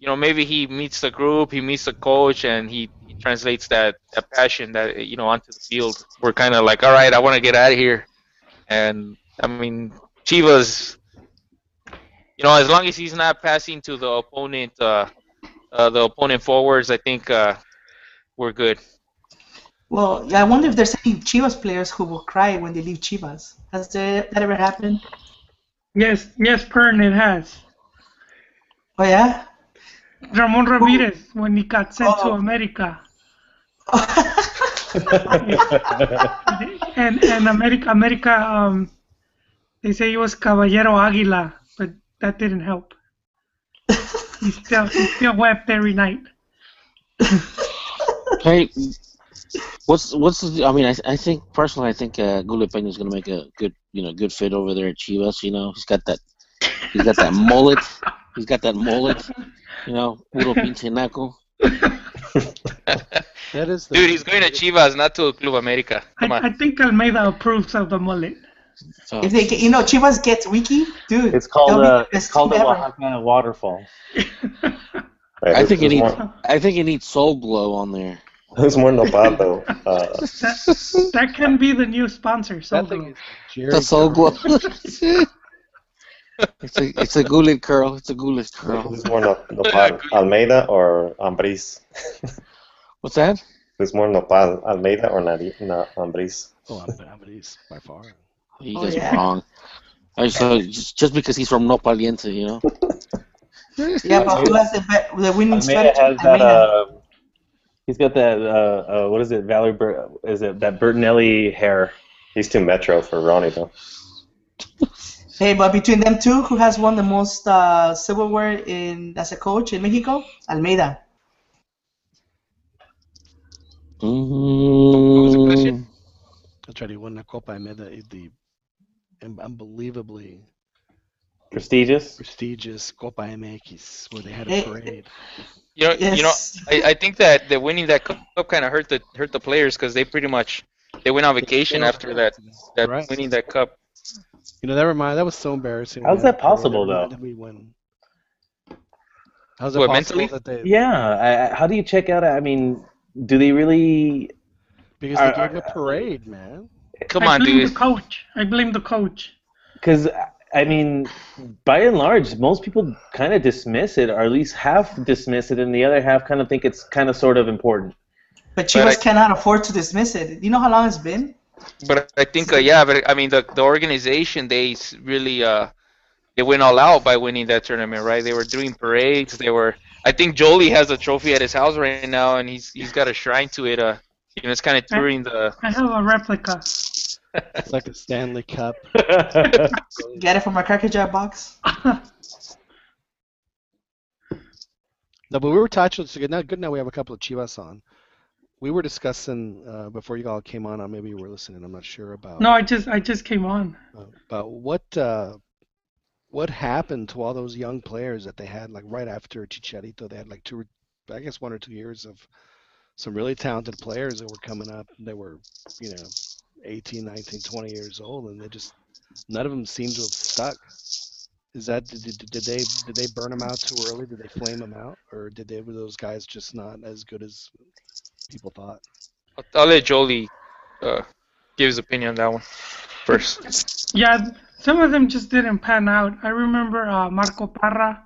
you know, maybe he meets the group, he meets the coach, and he, he translates that, that passion that you know onto the field. We're kind of like, all right, I want to get out of here, and I mean, Chivas, you know, as long as he's not passing to the opponent, uh, uh, the opponent forwards, I think uh, we're good. Well, I wonder if there's any Chivas players who will cry when they leave Chivas. Has that ever happened? Yes, yes, Pern, it has. Oh yeah. Ramon Ramirez when he got sent to Oh. America, and and America, America, um, they say he was Caballero Águila, but that didn't help. He still he still wept every night. Hey, what's what's the? I mean, I I think personally, I think uh, Gullit Peña is going to make a good you know good fit over there at Chivas. You know, he's got that he's got that mullet. He's got that mullet. You know, puro pinche naco. That is the Dude, he's going to Chivas, not to Club America. I, Come on. I think Almeyda approves of the mullet. So, If they, get, you know, Chivas gets Wiki, dude. It's called they'll be uh, the it's called the team ever. Oaxaca waterfall. Right, I think it needs more, I think it needs Soul Glo on there. who's more nopado? Uh, That, that can be the new sponsor. So that thing is Jerry The Soul Curl. Glow. It's a it's a gulet curl. It's a gulet curl. Who's more no, Nopal, Almeyda or Ambriz? What's that? Who's more Nopal, Almeyda or Nari, na, Ambriz? Oh, I'm Ambriz by far. You Oh, guys yeah. are wrong. I so just, just because he's from Nopaliente, you know. Yeah, but who has the, be- the winning Almeyda strategy? has that. Uh, he's got that. Uh, uh, what is it? Valerie? Bur- is it that Bertinelli hair? He's too metro for Ronnie though. Hey, but between them two, who has won the most uh, silverware in as a coach in Mexico? Almeyda. was the question? Mm, That's right. He won the Copa Ameda, the unbelievably Prestigious. prestigious Copa MX, where they had a Eh, parade. You know, you know, I, I think that, the winning that cup kind of hurt the hurt the players because they pretty much they went on vacation after that that Right. winning that cup. You know that remind that was so embarrassing. How's that possible, though? night We win. How's it What, possible mentally? that they Yeah. I, I- how do you check out? I mean, do they really? because Are- they gave him a parade, man. Come I on, blame dude. the coach. I blame the coach. Because I mean, by and large, most people kind of dismiss it, or at least half dismiss it, and the other half kind of think it's kind of sort of important. But Chivas I- cannot afford to dismiss it. You know how long it's been? But I think, uh, yeah, but I mean, the the organization they really uh they went all out by winning that tournament, right? They were doing parades. They were. I think Jolie has a trophy at his house right now, and he's he's got a shrine to it. Uh, you know, it's kind of touring the. I have a replica. It's like a Stanley Cup. Get it from a Cracker Jack box. No, but we were touching. So good now, good now we have a couple of Chivas on. We were discussing uh, before you all came on. Or maybe you were listening. I'm not sure about. No, I just I just came on. uh, about what uh, what happened to all those young players that they had like right after Chicharito. They had like two, I guess one or two years of some really talented players that were coming up. They were, you know, 18, 19, 20 years old, and they just none of them seemed to have stuck. Is that did, did, did they did they burn them out too early? Did they flame them out, or did they were those guys just not as good as people thought? I'll, I'll let Jolie uh give his opinion on that one first. Yeah, some of them just didn't pan out. I remember uh, Marco Parra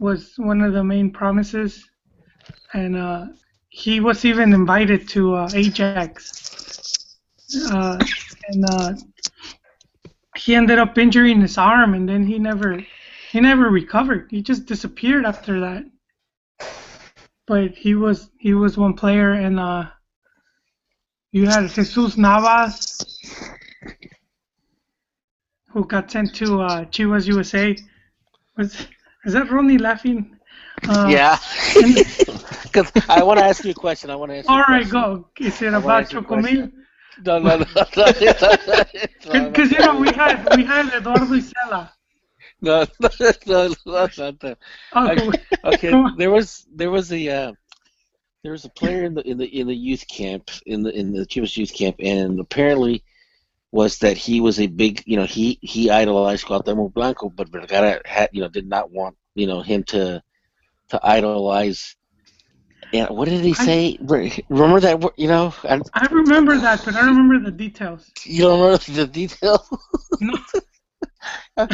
was one of the main promises, and uh, he was even invited to uh, Ajax. Uh, and uh, he ended up injuring his arm, and then he never he never recovered. He just disappeared after that. But he was he was one player, and uh, you had Jesus Navas, who got sent to uh, Chivas USA. Was is that Ronnie laughing? Uh, yeah. Because I want to ask you a question. I want to ask. all right, go. Is it I about ask you a Chocomil? No, no, no. no, Because you know we had we had Eduardo Isela. no, no, no, no, not that. Oh, Okay, okay. There was there was a uh, there was a player in the in the in the youth camp in the in the Chivas youth camp, and apparently was that he was a big you know he he idolized Cuauhtemoc Blanco, but Vergara had you know did not want you know him to to idolize. And what did he I- say? Remember that you know? And I remember that, but I don't remember the details. you don't remember the details? No.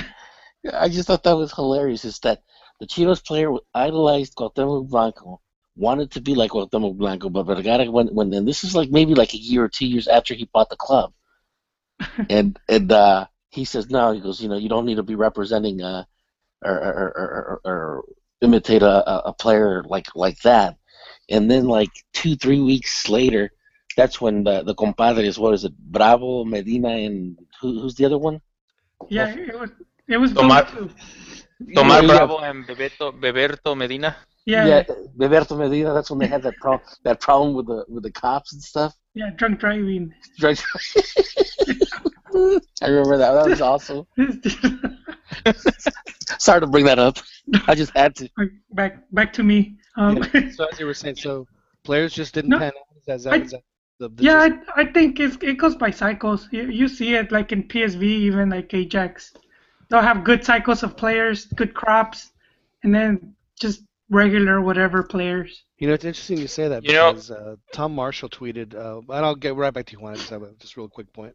I just thought that was hilarious. Is that the Chivas player idolized Cuauhtemoc Blanco, wanted to be like Cuauhtemoc Blanco, but Vergara when when and this is like maybe like a year or two years after he bought the club, and and uh, he says no. He goes, you know, you don't need to be representing uh, or or, or, or, imitate a, a- a player like like that. And then like two three weeks later, that's when the the compadres, what is it, Bravo, Medina, and who, who's the other one? Yeah, it was it was Tomar- those two. Tomás Yeah, Bravo and Bebeto, Beberto Medina. Yeah, yeah, yeah, Beberto Medina. That's when they had that problem that problem with the with the cops and stuff. Yeah, drunk driving. Drug- I remember that. That was awesome. Sorry to bring that up. I just had to. back back to me. Um, So as you were saying, so players just didn't No, pan out. Is that, I- is that the, the yeah, gist? I, I think it's, it goes by cycles. You, you see it like in PSV, even like Ajax. They'll have good cycles of players, good crops, and then just regular whatever players. You know, it's interesting you say that You know- because uh, Tom Marshall tweeted, uh, and I'll get right back to you, Juan. I just have a just real quick point.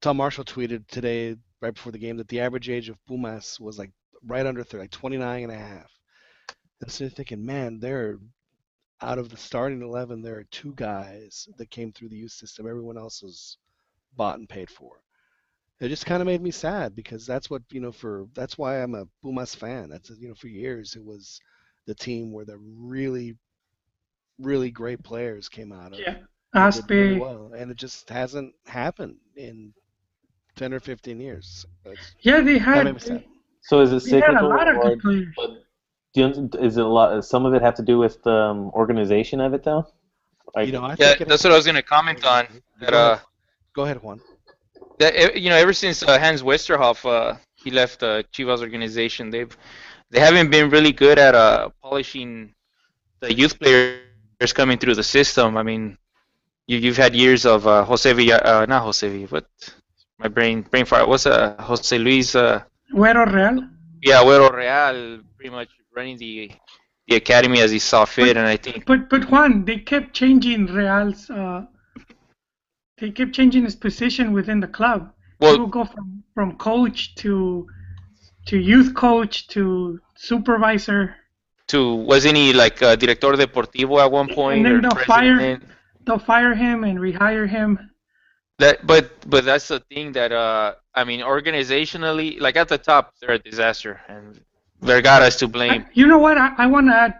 Tom Marshall tweeted today right before the game that the average age of Pumas was like right under 30, like 29 and a half. And so you're thinking, man, there out of the starting 11, there are two guys that came through the youth system. Everyone else was bought and paid for. It just kind of made me sad because that's what you know. For that's why I'm a Pumas fan. That's you know, for years it was the team where the really, really great players came out of. Yeah. and did really well, and it just hasn't happened in 10 or 15 years. That's- Yeah, they That had made me sad. So is it they had a cyclical, lot of or good players. do you, is it a lot? Does some of it have to do with the um, organization of it, though? Like, You know, I Yeah, think that's what I was gonna comment on. That Go uh. Go ahead, Juan. That you know, ever since uh, Hans Westerhof uh, he left uh, Chivas organization, they've they haven't been really good at uh, polishing the youth players coming through the system. I mean, you, you've had years of uh, Jose Villa, uh, not Jose Villa, but my brain brain fire. What's uh, Jose Luis? Uh, Güero Real. yeah, Güero Real, pretty much running the the academy as he saw fit, and I think But but Juan, they kept changing Real's. Uh, they kept changing his position within the club. Well, he would go from from coach to to youth coach to supervisor. to wasn't he like uh, director deportivo at one point? And then or they'll fire- They'll fire him and rehire him. That, but but that's the thing that uh, I mean, organizationally, like at the top, they're a disaster, and Vergara's to blame. I- you know what? I, I want to add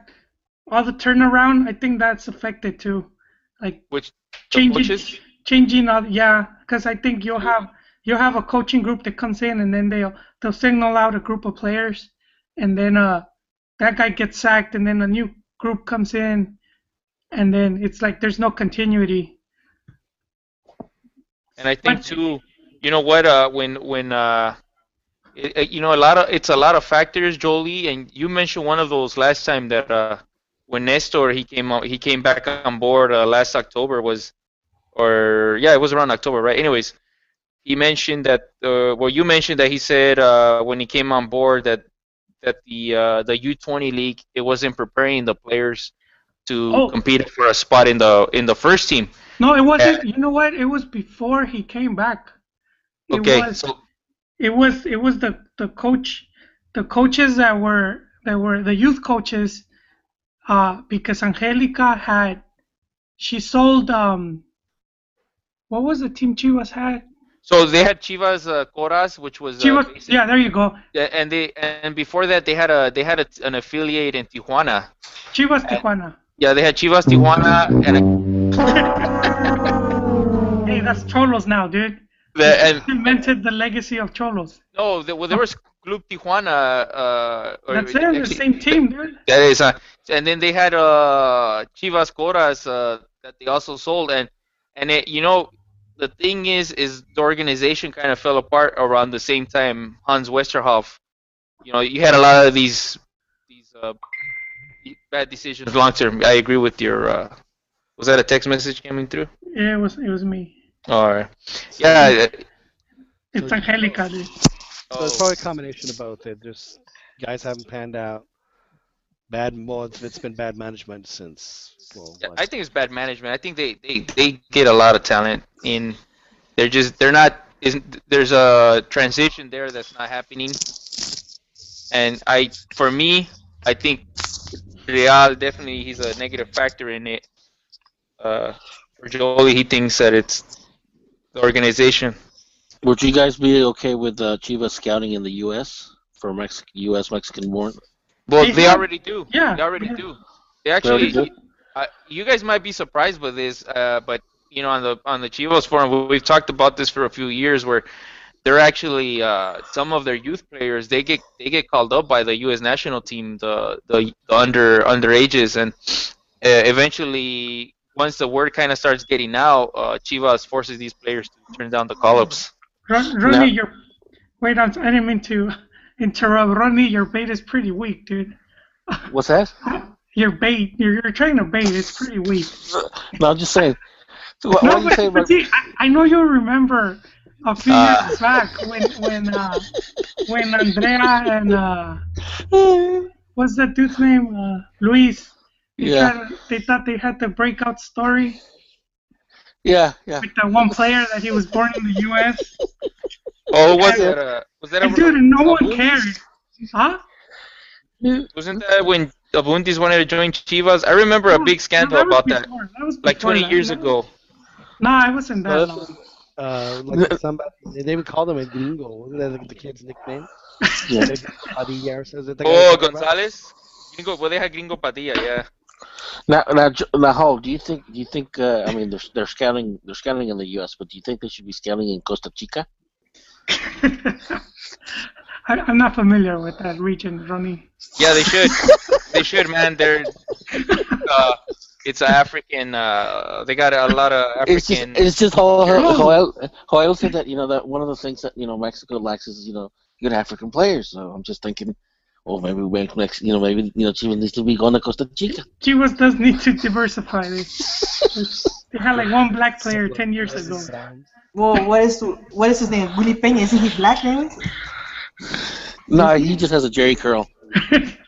all the turnaround. I think that's affected too. Like Which the changing coaches, changing all yeah because i think you'll have you'll have a coaching group that comes in and then they'll they'll signal out a group of players. And then uh that guy gets sacked and then a new group comes in. And then it's like there's no continuity. And I think too, you know what? Uh, when when uh, it, it- you know a lot of it's a lot of factors, Jolie, and you mentioned one of those last time that uh, when Nestor he came out, he came back on board uh, last October was, or yeah, it was around October, right? Anyways, he mentioned that uh, well, you mentioned that he said uh, when he came on board that that the uh, the U20 league it wasn't preparing the players to Oh. compete for a spot in the in the first team. no it wasn't you know what it was before he came back it Okay, was so it was it was the the coach the coaches that were that were the youth coaches uh because Angelica had she sold um what was the team Chivas had? So they had Chivas uh, Coras, which was uh, Chivas basic- yeah there you go. And they and before that they had a they had a, an affiliate in Tijuana. Chivas Tijuana. Yeah, they had Chivas Tijuana and hey that's Xolos now dude. The, and invented the legacy of Xolos. No, the, well there was Club Tijuana. Uh, or that's it the same team dude. That is, uh, and then they had uh Chivas Coras uh, that they also sold, and and it, you know the thing is is the organization kind of fell apart around the same time Hans Westerhof. You know, you had a lot of these these uh, bad decisions long term. I agree with your. Uh, was that a text message coming through? yeah it was it was me All right. Yeah. it's Angelica dude So it's probably a combination of both. It just guys haven't panned out. Bad, well, it's, it's been bad management since. Well, Yeah, last- I think it's bad management. I think they, they, they get a lot of talent in. They're just they're not. Isn't there's a transition there that's not happening. And I, for me, I think Real definitely he's a negative factor in it. Uh, for Jolie, he thinks that it's the organization. Would you guys be okay with uh, Chivas scouting in the U.S. for Mex- U.S. Mexican born? Well, They they already do. yeah, they already yeah. do. They already actually, do? uh, you guys might be surprised by this, uh, but you know, on the on the Chivas forum, we- we've talked about this for a few years, where they're actually uh, some of their youth players they get they get called up by the U.S. national team, the the, the under underages, and uh, eventually, once the word kind of starts getting out, uh, Chivas forces these players to turn down the call-ups. Ron, Ronnie, your wait, I'm, I didn't mean to interrupt. Ronnie, your bait is pretty weak, dude. What's that? Your bait, you're, you're trying to bait. It's pretty weak. No, I'm just saying. What, no, what but, say but see, I, I know you remember a few Uh. years back when when uh, when Andrea and uh, what's that dude's name? Uh, Luis. They, Yeah. they thought they had the breakout story Yeah, yeah. with that one player that he was born in the U.S. Oh, was that? Uh, was that? And a- dude, and no one Abundis? cared. Huh? Wasn't that when Abundis wanted to join Chivas? I remember a big scandal No, was about that, before. that was like 20 that. years No, ago. No, I wasn't that No, long. Uh, like somebody, they even called him a gringo. Wasn't that the, the kid's nickname? Yeah. Padilla or something. Is that the guy Oh, you're talking about? Gonzalez. Gringo, well, they had Gringo Padilla, yeah. Now, now, J- now, Hall, do you think? Do you think? Uh, I mean, they're they're scouting. They're scouting in the U.S., but do you think they should be scouting in Costa Chica? I, I'm not familiar with that region, Ronnie. Yeah, they should. they should, man. They're. Uh, it's African. Uh, they got a lot of It's just, African. it's just how No. how Joel, Joel said that you know that one of the things that you know Mexico lacks is you know good African players. So I'm just thinking, well, maybe we make Mex, you know, maybe you know Chivas needs to be going to Costa Chica. Chivas does need to diversify. They, they had like one black player 10 years ago. Well, what is what is his name? Willie Peña. Isn't he black name? No, he just has a Jheri curl.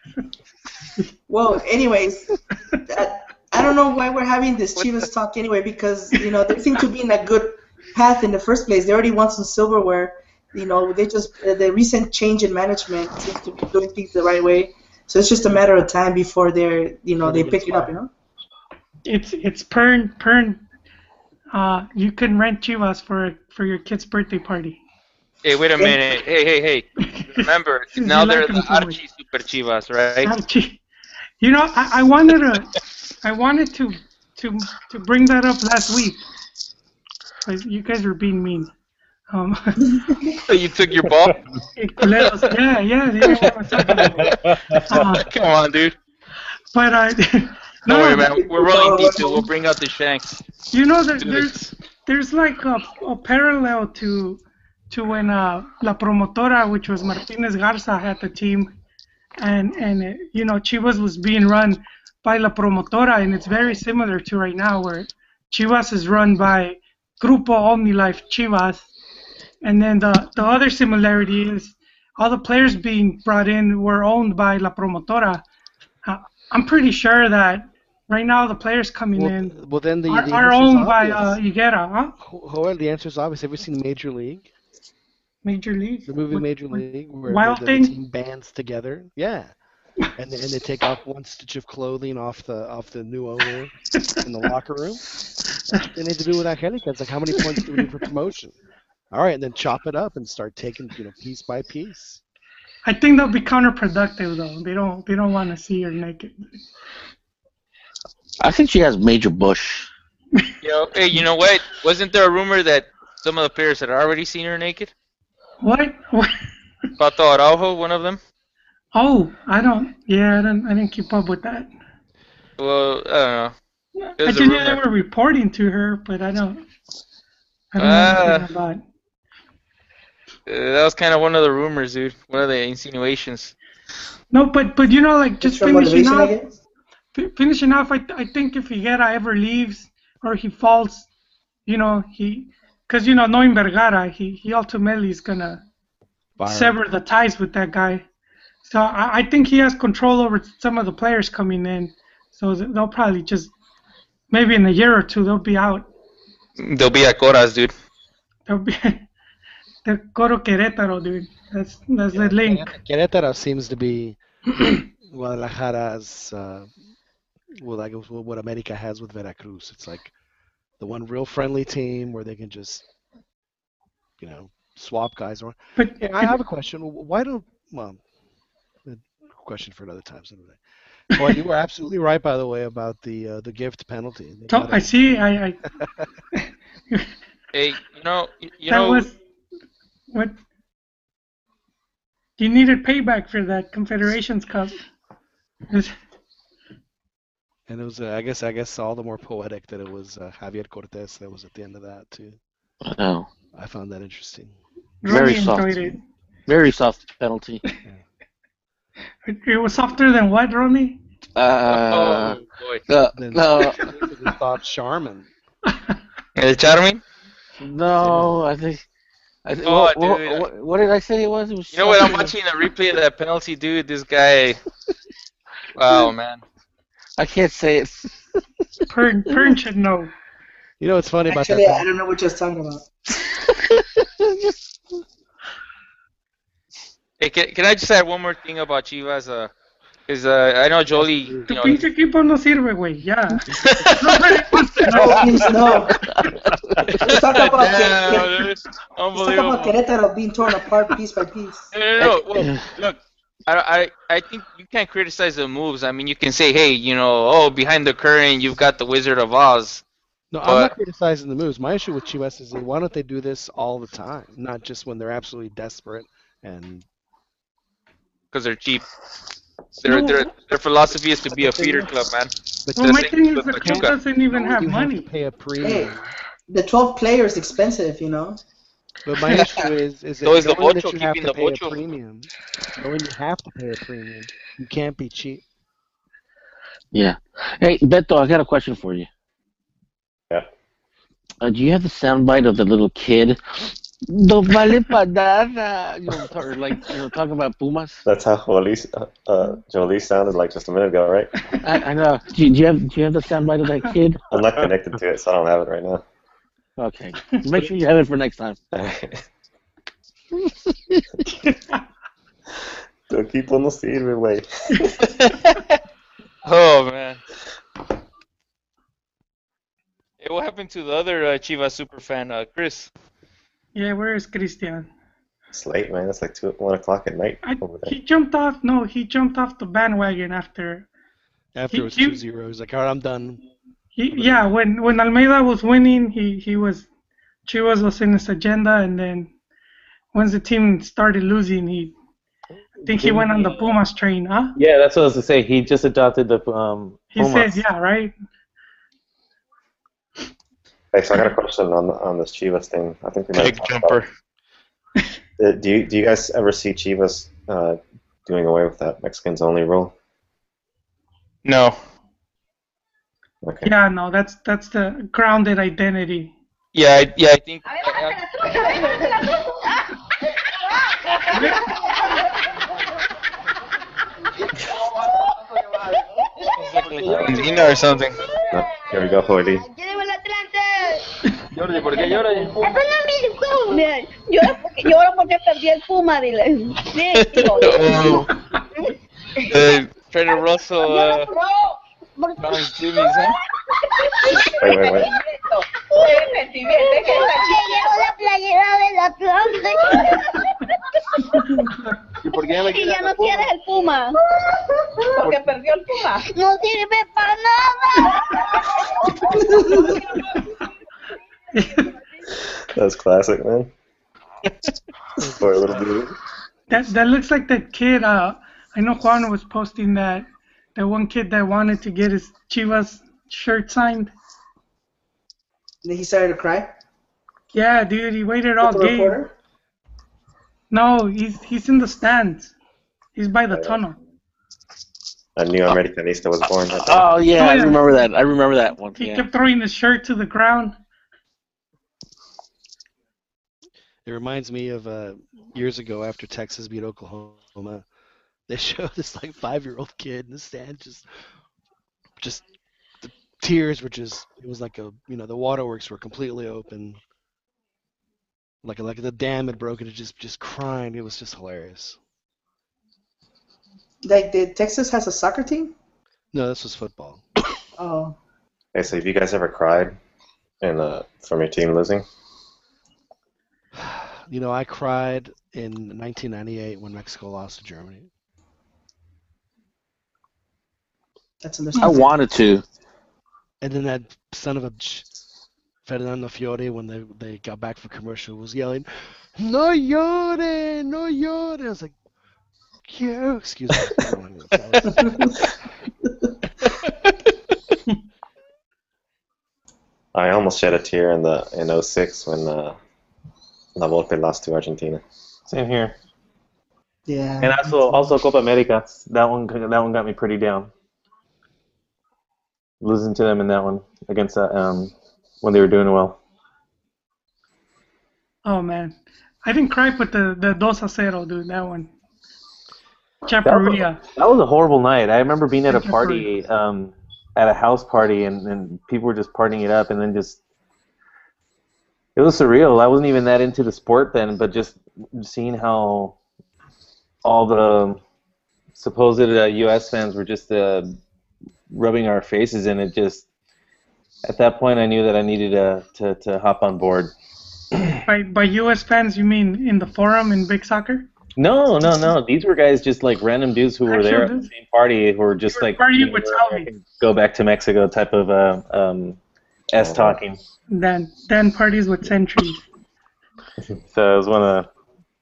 Well, anyways, I, I don't know why we're having this Chivas talk anyway because you know they seem to be in a good path in the first place. They already won some silverware. You know, they just uh, the recent change in management seems to be doing things the right way. So it's just a matter of time before they're you know they pick it up. You know. It's it's Pern Pern. Uh, you can rent Chivas for for your kid's birthday party. Hey, wait a minute. Hey, hey, hey. Remember, now they're the. Archie Super Chivas, right? Archie. You know, I, I wanted to, I wanted to, to, to bring that up last week. But you guys were being mean. Um, you took your ball? yeah, yeah, they didn't want to talk about. Uh, Come on, dude. but I, No, worry, man. We're rolling detail. We'll bring out the shanks. you know that Do there's, there's like a, a parallel to, to when uh, La Promotora, which was Martinez Garza, had the team, and and uh, you know Chivas was being run by La Promotora, and it's very similar to right now where Chivas is run by Grupo OmniLife Chivas, and then the the other similarity is all the players being brought in were owned by La Promotora. Uh, I'm pretty sure that right now the players coming Well, in well, then the, are, the are owned by uh. Higuera, huh? Joel, the answer is obvious. Have you seen Major League? Major League. The movie What- Major League, where Wild the, team bands together. Yeah. And they, and they take off one stitch of clothing off the off the new owner in the locker room. That's they need to do with Angelica. It's like how many points do we need for promotion? All right, and then chop it up and start taking you know piece by piece. I think they'll be counterproductive though. They don't they don't want to see her naked. I think she has Major Bush. You know, hey, you know what? Wasn't there a rumor that some of the players had already seen her naked? What? what? Pato Araujo, one of them. Oh, I don't. Yeah, I didn't. I didn't keep up with that. Well, I don't know. I There's just a knew they were reporting to her, but I don't. I don't know Ah. anything about. Uh, that was kind of one of the rumors, dude. One of the insinuations. No, but but you know, like just Extra finishing motivation, I off, guess. finishing off. I I think if Higuera ever leaves or he falls, you know, he, because you know, knowing Vergara, he he ultimately is gonna sever the ties with that guy. So I, I think he has control over some of the players coming in. So they'll probably just maybe in a year or two they'll be out. They'll be at Coras, dude. They'll be the Coro Querétaro, dude. That's that's the link. Querétaro seems to be Guadalajara's, uh, well, I guess what America has with Veracruz. It's like the one real friendly team where they can just, you know, swap guys around. But I have a question. Why don't, well, question for another time. Someday. Well, you were absolutely right, by the way, about the uh, the gift penalty. They so I see. I, I Hey, you know, you that know, was what you needed payback for that Confederations Cup. It's- And it was, uh, I guess, I guess, all the more poetic that it was uh, Javier Cortés that was at the end of that too. Oh, I found that interesting. Very Ronnie soft. it. very soft penalty. it. It was softer than what, Ronnie? Uh, oh boy, Then uh, we thought Charmin. El Charmin. no, I think. I think Oh, what, what- dude. what- what did I say it was? It was You know what? I'm watching the replay of that penalty, dude. This guy. Wow, man. I can't say it. Pern, Pern should know. You know what's funny about Actually, I don't know what you're talking about. Hey, can, can I just add one more thing about Chivas? Uh, is uh, I know Jolie. You Tu know, pinche equipo no sirve, güey. Ya. No, please, no. Let's talk about, Damn, Quer- dude. let's talk about Querétaro being torn apart piece by piece. No, no, no. Well, look, I, I, I think you can't criticize the moves. I mean, you can say, hey, you know, oh, behind the curtain, you've got the Wizard of Oz. No, I'm not criticizing the moves. My issue with Chivas is why don't they do this all the time, not just when they're absolutely desperate and because they're cheap. Their, No. their, their philosophy is to be a feeder club, man. But Well, my same thing is the club doesn't even have money. have to pay a Hey, the 12 players expensive, you know. But my issue is, is So that is the knowing that Bocho you have to pay a premium, knowing you have to pay a premium, you can't be cheap. Yeah. Hey, Beto, I got a question for you. Yeah. Uh, do you have the soundbite of the little kid? No vale pa nada. You know, or like you know, talking about Pumas. That's how Jolie, uh, uh, Jolie sounded like just a minute ago, right? I, I know. Do you, do you have do you have the soundbite of that kid? I'm not connected to it, so I don't have it right now. Okay. Make sure you have it for next time. Tu equipo no sirve, güey. Oh, man. Hey, what happened to the other uh, Chivas super fan, uh, Chris? Yeah, where is Christian? It's late, man. It's like two, one o'clock at night I, over there. he jumped off. No, he jumped off the bandwagon after. After He- it was 2 0, he's like, all right, I'm done. He, yeah, when when Almeyda was winning, he he was Chivas was in his agenda, and then once the team started losing, he I think he went on the Pumas train, huh? Yeah, that's what I was going to say. He just adopted the um. He Pumas. said, yeah, right. Hey, so I got a question on on this Chivas thing. I think we might Big talk about jumper. Uh, Do you do you guys ever see Chivas uh, doing away with that Mexicans only rule? No. Okay. Yeah, no, that's that's the grounded identity. Yeah, I, yeah, I think. I, exactly. Argentina or something. No, here we go, Jolie. ¡Llévame el Atlante! Jordi, ¿por qué lloras? Eso no es mi juego. Mira, lloro porque, lloro porque perdí el Puma, dile. Sí, tío. Oh. Uh, Russell, uh, por- por- Jimmy's, huh? Wait, wait, wait. Me llevo la playera del Atlante. ¿Y por qué me Y ya no tienes el Puma. Porque perdió el Puma. No sirve para nada. That's classic, man. Poor little dude. That that looks like that kid. Uh, I know Juan was posting that that one kid that wanted to get his Chivas shirt signed. Then he started to cry. Yeah, dude, he waited all The game. reporter. No, he's he's in the stands. He's by the tunnel. A new Americanista was born. Oh yeah, Oh, I remember that. I remember that one. He Yeah. kept throwing his shirt to the ground. It reminds me of uh, years ago after Texas beat Oklahoma. They showed this like five year old kid in the stand just just the tears were just it was like a you know the waterworks were completely open. Like like the dam had broken, it just just crying. It was just hilarious. Like, did Texas has a soccer team? No, this was football. Oh, Hey, so have you guys ever cried in uh, from your team losing? You know, I cried in 1998 when Mexico lost to Germany. That's I wanted to. And then that son of a bitch, Fernando Fiore, when they they got back from commercial, was yelling, "No llore, no llore." I was like, "Yeah, excuse me." I don't know what that was. I almost shed a tear in the in 06 when uh, La Volpe lost to Argentina. Same here. Yeah. And also, also Copa America. That one, that one got me pretty down. Losing to them in that one against that um when they were doing well. Oh man, I didn't cry, but the the dos a cero, dude, that one. Chaparilla. That was a horrible night. I remember being at a party, um, at a house party, and, and people were just partying it up, and then just it was surreal. I wasn't even that into the sport then, but just seeing how all the supposed uh, U.S. fans were just uh, rubbing our faces in it. Just at that point, I knew that I needed uh, to to hop on board. By by U.S. fans, you mean in the forum in Big Soccer? No, no, no. These were guys just like random dudes who were there at the same party who were just were like partying with Salvi. go back to Mexico type of uh, um, s talking. Then then parties with centuries. So it was one of the,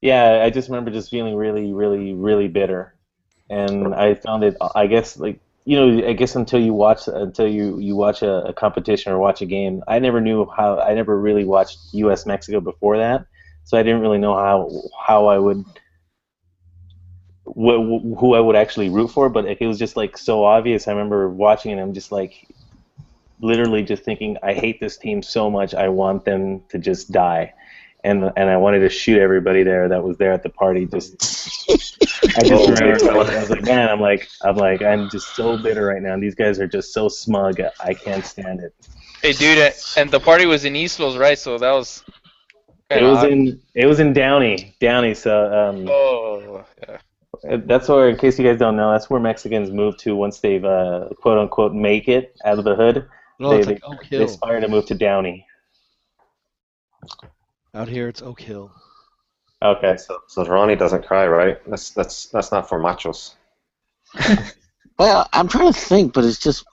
yeah. I just remember just feeling really, really, really bitter, and I found it. I guess like you know, I guess until you watch until you you watch a, a competition or watch a game, I never knew how. I never really watched U.S. Mexico before that, so I didn't really know how how I would. Wh- who I would actually root for, but it was just like so obvious. I remember watching it. And I'm just like, literally just thinking, I hate this team so much. I want them to just die, and and I wanted to shoot everybody there that was there at the party. Just I just remember I was, like, man, I'm like I'm like I'm just so bitter right now. These guys are just so smug. I can't stand it. Hey, dude, uh, and the party was in East Los, right? So that was. It was odd. in it was in Downey, Downey. So um, Oh, yeah. that's where, in case you guys don't know, that's where Mexicans move to once they've uh, quote unquote make it out of the hood. No, they, it's like they- Oak they aspire to move to Downey. Out here, it's Oak Hill. Okay. So, so Ronnie doesn't cry, right? That's that's that's not for machos. Well, I'm trying to think, but it's just.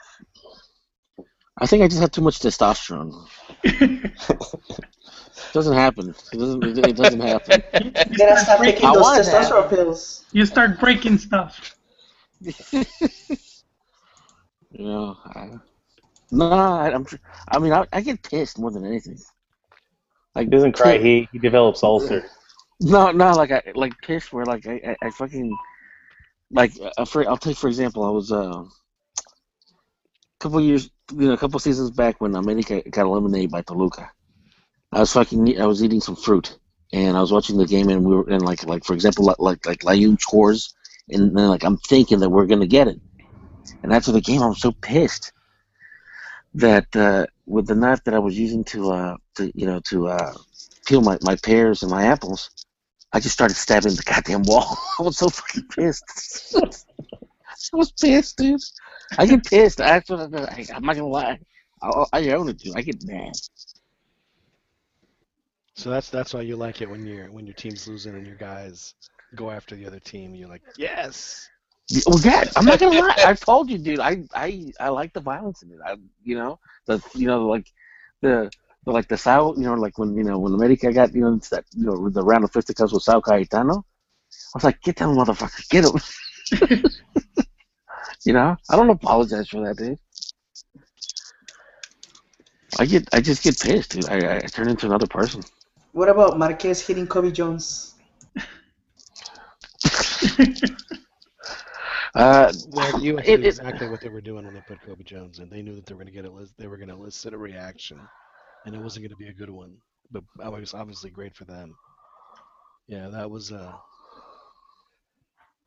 I think I just have too much testosterone. doesn't happen. It doesn't. It, it doesn't happen. You gotta stop taking I those testosterone pills. You start breaking stuff. You know. I, no, I, I'm. I mean, I, I get pissed more than anything. Like doesn't cry. He he develops ulcer. No, no, like I like pissed where like I, I, I fucking like uh, for I'll take for example I was uh, a couple years you know a couple seasons back when America got eliminated by Toluca. I was fucking I was eating some fruit and I was watching the game and we were and like like for example like like like Layun scores and then like I'm thinking that we're gonna get it and after the game I'm so pissed that uh, with the knife that I was using to uh to you know to uh peel my, my pears and my apples, I just started stabbing the goddamn wall. I was so fucking pissed. I was pissed, dude. I get pissed. I, I, I'm not gonna lie. I, I own it, dude. I get mad. So that's that's why you like it when your when your team's losing and your guys go after the other team. You're like, yes. Well, yeah, I'm not gonna lie. I told you, dude. I I I like the violence in it. I you know the you know like the. the like the Sao, you know, like when you know when America got you know it's that you know the round of fisticuffs with Sao Caetano, I was like, get that motherfucker, get him. you know, I don't apologize for that, dude. I get, I just get pissed, dude. I, I turn into another person. What about Marquez hitting Cobi Jones? Uh, Well, the U.S. it- knew it- exactly what they were doing when they put Cobi Jones in. They knew that they were going to get a they were going to elicit a reaction, and it wasn't going to be a good one. But it was obviously great for them. Yeah, that was uh,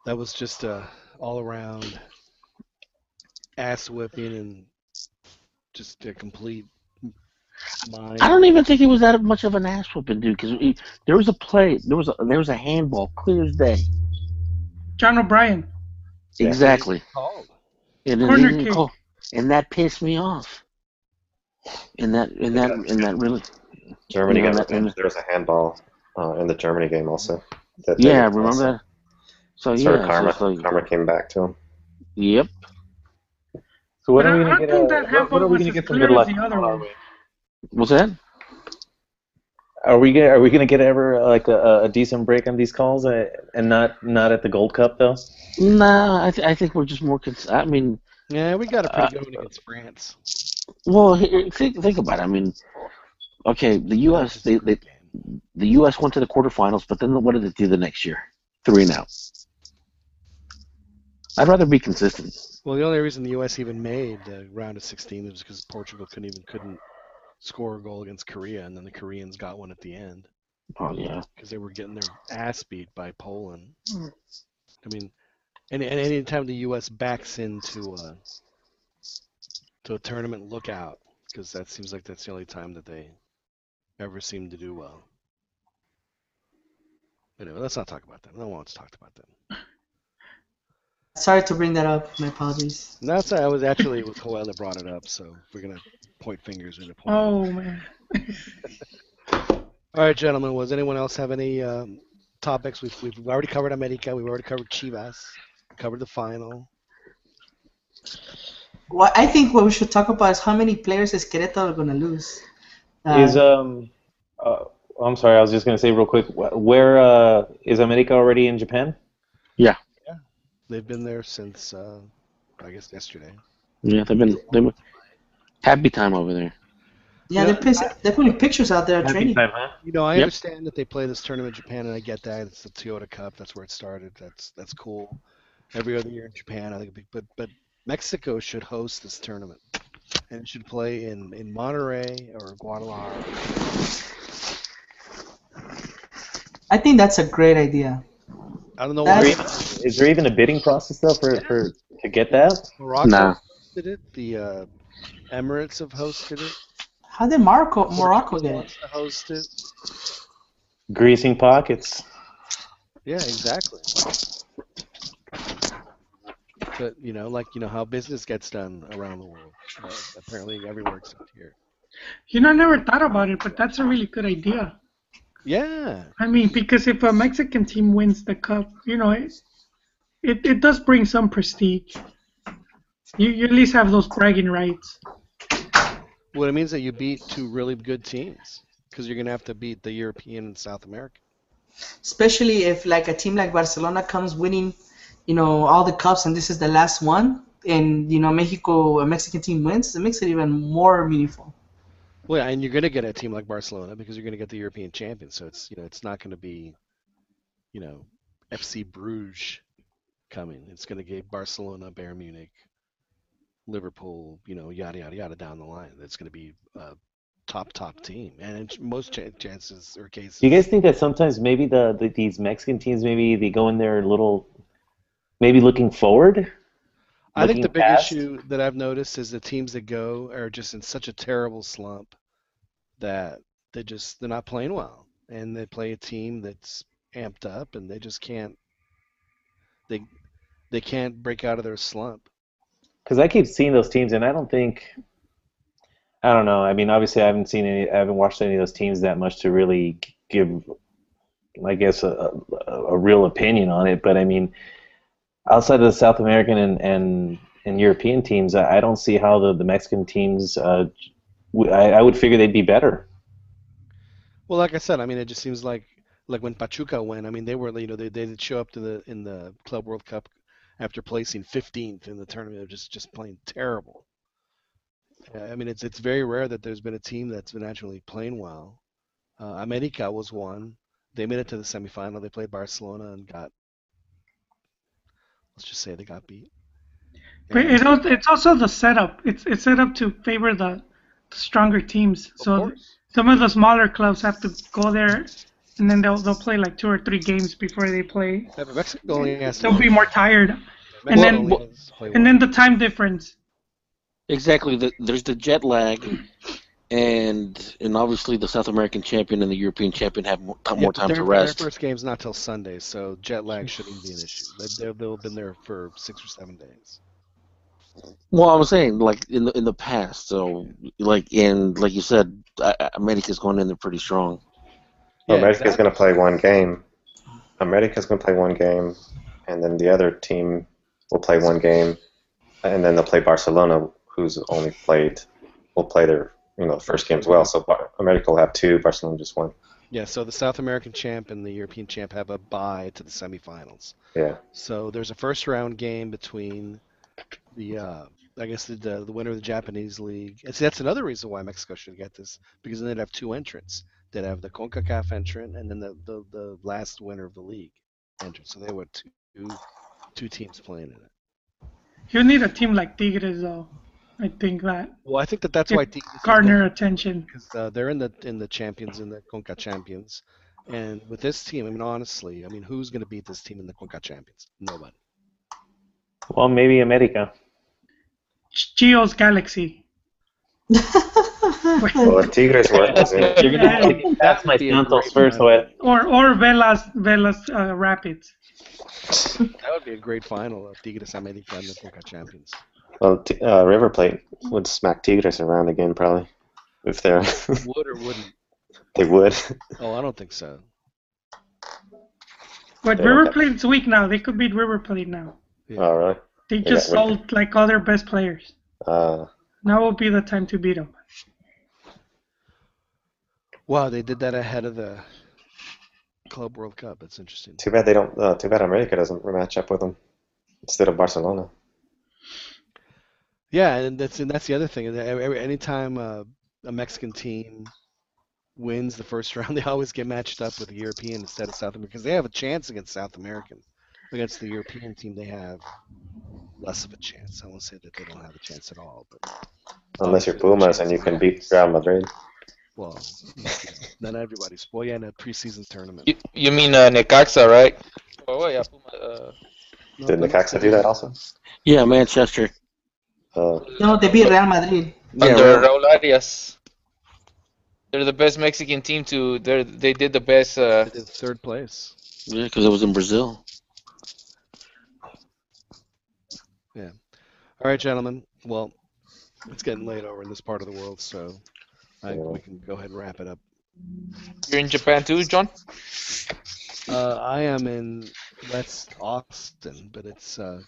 that was just uh, all around ass whipping and just a complete mind. I don't even think it was that much of an ass whooping, dude. Because there was a play, there was a there was a handball, clear as day. John O'Brien. Exactly. called. And, then Corner they call- and that pissed me off. And that and that and that really. Germany You know, got that- revenge. There was a handball uh, in the Germany game also. that Yeah, were remember also- that? So Sort yeah, of karma. so, so- karma came back to him. yep. So what But are we gonna get? think A, that handball are we was gonna as get some clear good as luck? the other one. What's that? Are we get, are we gonna get ever uh, like a, a decent break on these calls uh, and not not at the Gold Cup though? Nah, I, th- I think we're just more. Cons- I mean, Yeah, we got a pretty Uh, good one against France. well, here, think think about it. I mean, okay, the U.S. They, they the U.S. went to the quarterfinals, but then what did it do the next year? Three and out. I'd rather be consistent. Well, the only reason the U.S. even made the round of 16 was because Portugal couldn't even couldn't score a goal against Korea, and then the Koreans got one at the end Oh yeah. because they were getting their ass beat by Poland. Mm. I mean, any and any time the U.S. backs into a to a tournament, look out because that seems like that's the only time that they ever seem to do well. Anyway, let's not talk about that. No one wants to talk about that. Sorry to bring that up. My apologies. No, that's I was actually it was Joel that brought it up, so we're gonna point fingers, we're gonna point. Oh man. All right, gentlemen. Was anyone else have any um, topics? We've, we've already covered America. We've already covered Chivas. Covered the final. What I think what we should talk about is how many players is Querétaro going to lose. Uh, Is um, uh, I'm sorry, I was just gonna say real quick. wh- Where uh, is America already in Japan? Yeah. Yeah, they've been there since uh, I guess yesterday. Yeah, they've been they've been happy time over there. yeah, yeah, they're, piss- they're putting pictures out there training. time, huh? You know, I Yep. understand that they play this tournament in Japan, and I get that. It's the Toyota Cup. That's where it started. That's that's cool. Every other year in Japan, I think, it'd be, but but Mexico should host this tournament, and it should play in in Monterrey or Guadalajara. I think that's a great idea. I don't know why Is there even- Is there even a bidding process though for, for to get that? Morocco Nah. hosted it. The uh, Emirates have hosted it. How did Morocco Morocco get it? wants to host it. Greasing pockets. Yeah, exactly. But you know, like you know how business gets done around the world. Uh, apparently, everywhere except here. You know, I never thought about it, but that's a really good idea. Yeah, I mean, because if a Mexican team wins the cup, you know, it it, it does bring some prestige. You, you at least have those bragging rights. well, it means that you beat two really good teams because you're gonna have to beat the European and South American. Especially if like a team like Barcelona comes winning, you know, all the cups and this is the last one, and you know Mexico a Mexican team wins, it makes it even more meaningful. Well, yeah, and you're gonna get a team like Barcelona because you're gonna get the European champion. So it's you know it's not gonna be, you know, FC Bruges coming. It's gonna get Barcelona, Bayern Munich, Liverpool, you know, yada yada yada down the line. That's gonna be a top top team, and in most ch- chances or cases. Do you guys think that sometimes maybe the, the these Mexican teams maybe they go in there a little, maybe looking forward? I think the big past? issue that I've noticed is the teams that go are just in such a terrible slump that they just they're not playing well, and they play a team that's amped up, and they just can't they they can't break out of their slump. Because I keep seeing those teams, and I don't think. I don't know. I mean, obviously, I haven't seen any. I haven't watched any of those teams that much to really give, I guess, a, a, a real opinion on it. But I mean, outside of the South American and and, and European teams, I, I don't see how the, the Mexican teams. Uh, w- I, I would figure they'd be better. Well, like I said, I mean, it just seems like like when Pachuca went. I mean, they were you know they they did show up to the in the Club World Cup after placing 15th in the tournament, They're just just playing terrible. Yeah, I mean, it's it's very rare that there's been a team that's been actually playing well. Uh, America was one. They made it to the semifinal. They played Barcelona and got. Let's just say they got beat. But it, al- it's also the setup. It's it's set up to favor the, the stronger teams. of So course. some of the smaller clubs have to go there, and then they'll they'll play like two or three games before they play. Yeah, but Mexico only has They'll be more tired, Mexico and then- only has to play and then the time difference. Exactly. The, there's the jet lag, and and obviously the South American champion and the European champion have more, Yeah, more but time their, to rest. Their first game's not till Sunday, so jet lag shouldn't be an issue. They, they'll, they'll have been there for six or seven days. Well, I'm saying like in the in the past, so like in like you said, I- I- America's going in there pretty strong. Well, Yeah, America's going to play one game. America's going to play one game, and then the other team will play one game, and then they'll play Barcelona, who's only played, will play their you know first game as well. So Bar- America will have two, Barcelona just one. Yeah, so the South American champ and the European champ have a bye to the semifinals. Yeah. So there's a first round game between the, uh, I guess the, the the winner of the Japanese league. And see, that's another reason why Mexico should get this because then they'd have two entrants. They'd have the Concacaf entrant and then the, the, the last winner of the league entrant. So they were two two teams playing in it. You need a team like Tigres though. I think that Well, I think that that's why Tigres garner attention. because uh, they're in the in the champions in the Conca champions, and with this team, I mean honestly, I mean who's going to beat this team in the Conca champions? Nobody. Well, maybe America. Gio's Galaxy. Well, if Tigres were You're gonna have to, that's my Santos first, final. Or or Velas Velas uh, Rapids. That would be a great final of Tigres Americana Boca champions. well, T- uh, River Plate would smack Tigres around again probably if they're Would or wouldn't? they would. Oh, I don't think so. But Yeah, River okay. Plate's weak now. They could beat River Plate now. Oh really? They Yeah, just we're- sold like all their best players. Uh, Now will be the time to beat them. Wow, they did that ahead of the Club World Cup. That's interesting. too bad they don't. Uh, too bad America doesn't match up with them instead of Barcelona. Yeah, and that's and that's the other thing. every- Anytime uh, a Mexican team wins the first round, they always get matched up with a European instead of South American because they have a chance against South American. Against the European team, they have less of a chance. I won't say that they don't have a chance at all, but Unless you're Pumas and you can beat Real Madrid. Well, not everybody's. Well, yeah, in a preseason tournament. You, you mean uh, Necaxa, right? Oh, yeah, Puma, uh, Did but Necaxa do that also? Yeah, Manchester. Uh, No, they beat Real Madrid. Yeah, under right. Raul Arias. They're the best Mexican team to. They they did the best. Uh, They did third place. Yeah, because it was in Brazil. Yeah. All right, gentlemen. Well, it's getting late over in this part of the world, so I think we can go ahead and wrap it up. you're in Japan too, John. Uh, I am in West Austin, but it's uh,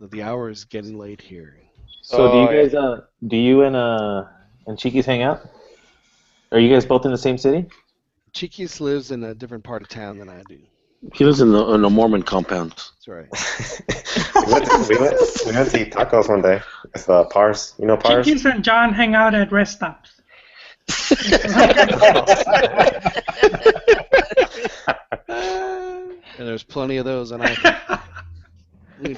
the- the hour is getting late here. So do Oh, you guys, uh, do you and uh, and Cheeky's hang out? Are you guys both in the same city? Cheeky's lives in a different part of town than I do. He lives in the in a Mormon compound. That's right. we, went to, we, went, we went to eat tacos one day with uh, Pars. You know Pars? Chiquis and John hang out at rest stops. And there's plenty of those, and I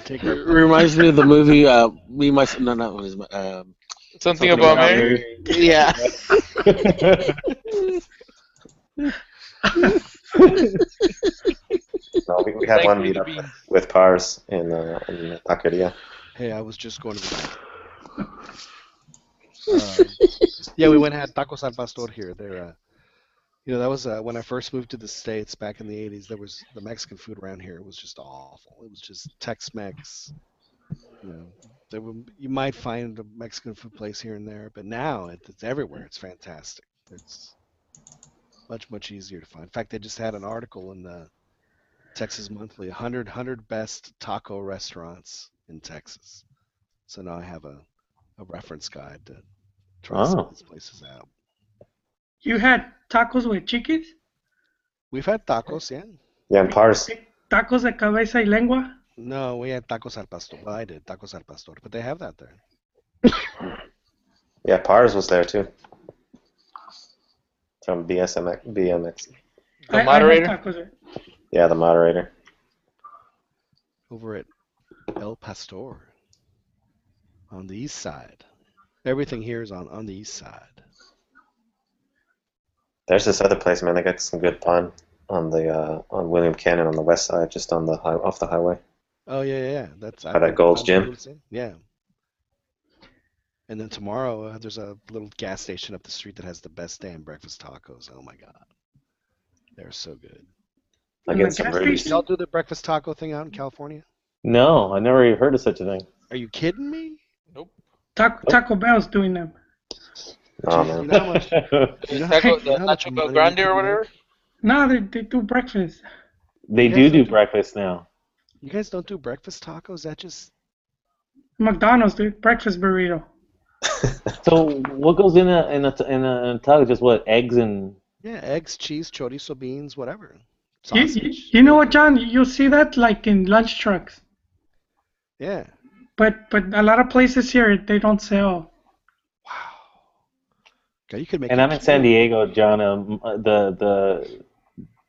take It reminds me of the movie. Uh, me, my no, not what is it, um, Something about Mary. Yeah. No, we, we had one you, meetup Bean. with Pars in uh, in Taqueria. Hey, I was just going to the bank. Um, yeah, we went and had tacos al pastor here. They're, uh, you know, that was uh, when I first moved to the states back in the '80s. There was the Mexican food around here was just awful. It was just Tex-Mex. You know, there were, you might find a Mexican food place here and there, but now it, it's everywhere. It's fantastic. It's much much easier to find. In fact, they just had an article in the Texas Monthly, 100 100 best taco restaurants in Texas. So now I have a, a reference guide to try some Oh. of these places out. You had tacos with chiquis? We've had tacos, yeah. Yeah, and Pars. Tacos de cabeza y lengua? No, we had tacos al pastor. Well, I did tacos al pastor, but they have that there. Yeah, Pars was there too. From BSMX, BMX. The I- I moderator. Yeah, the moderator. over at El Pastor on the east side. Everything here is on, on the east side. There's this other place, man. They got some good pun on the uh, on William Cannon on the west side, just on the high, off the highway. Oh yeah, yeah, yeah. That's By that Gold's Gym? Yeah. And then tomorrow uh, there's a little gas station up the street that has the best damn breakfast tacos. Oh my god, they're so good. I And get the some gas station? Y'all do the breakfast taco thing out in California? No, I never even heard of such a thing. Are you kidding me? Nope. Taco, Taco Bell's doing them. Oh You man. know how much? You know how, Taco, you know the how much Nacho money BellGrande or whatever. No, they, they do breakfast. they do do don't do- breakfast now. You guys don't do breakfast tacos? That just McDonald's do breakfast burrito. So what goes in a in a in a, in a taco? Just what eggs and yeah, eggs, cheese, chorizo, beans, whatever. You, Sausage. you, you know what, John? You'll see that like in lunch trucks. Yeah. But but a lot of places here they don't sell. Wow. Okay, you could make. and I'm in San. Diego, John. Um, the the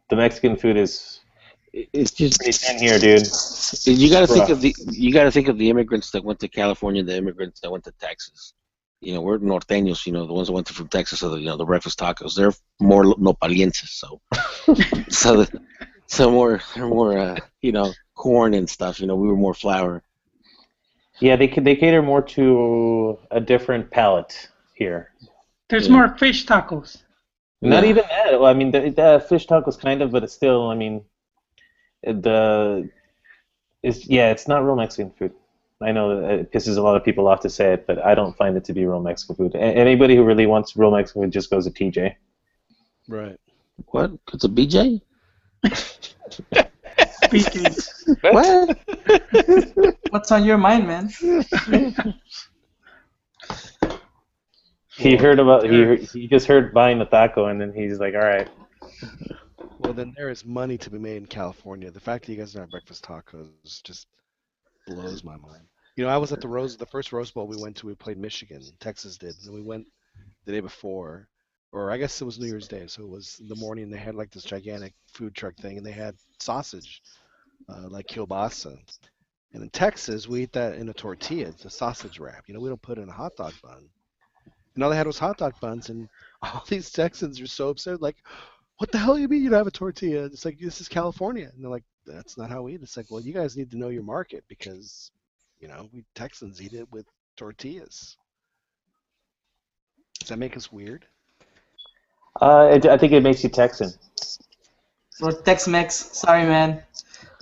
the Mexican food is It's just pretty thin here, dude. you got to think of the you got to think of the immigrants that went to California, the immigrants that went to Texas. You know, we're norteños. You know, the ones that went to, from Texas, so the, you know the breakfast tacos. They're more nopalienses, so so the, so more they're more uh, you know corn and stuff. You know, we were more flour. Yeah, they ca- they cater more to a different palate here. There's Yeah. more fish tacos. Not Yeah. even that. Well, I mean, the, the fish tacos kind of, but it's still. I mean, the it's yeah, it's not real Mexican food. I know uh, it pisses a lot of people off to say it, but I don't find it to be real Mexican food. A- anybody who really wants real Mexican food just goes to TJ. Right. What? It's a BJ? Speaking. What? What's on your mind, man? He heard about he heard, he just heard buying the taco, and then he's like, all right. Well, then there is money to be made in California. The fact that you guys don't have breakfast tacos just blows my mind. You know, I was at the Rose, the first Rose Bowl we went to. We played Michigan. Texas did, and we went the day before, or I guess it was New Year's Day. So it was in the morning. They had like this gigantic food truck thing, and they had sausage, uh, like kielbasa. And in Texas, we eat that in a tortilla. It's a sausage wrap. You know, we don't put it in a hot dog bun. And all they had was hot dog buns, and all these Texans are so upset, like, what the hell do you mean you don't have a tortilla? It's like this is California, and they're like, that's not how we eat. It's like, well, you guys need to know your market because, you know, we Texans eat it with tortillas. Does that make us weird? Uh, I, I think it makes you Texan. Or Tex-Mex. Sorry, man.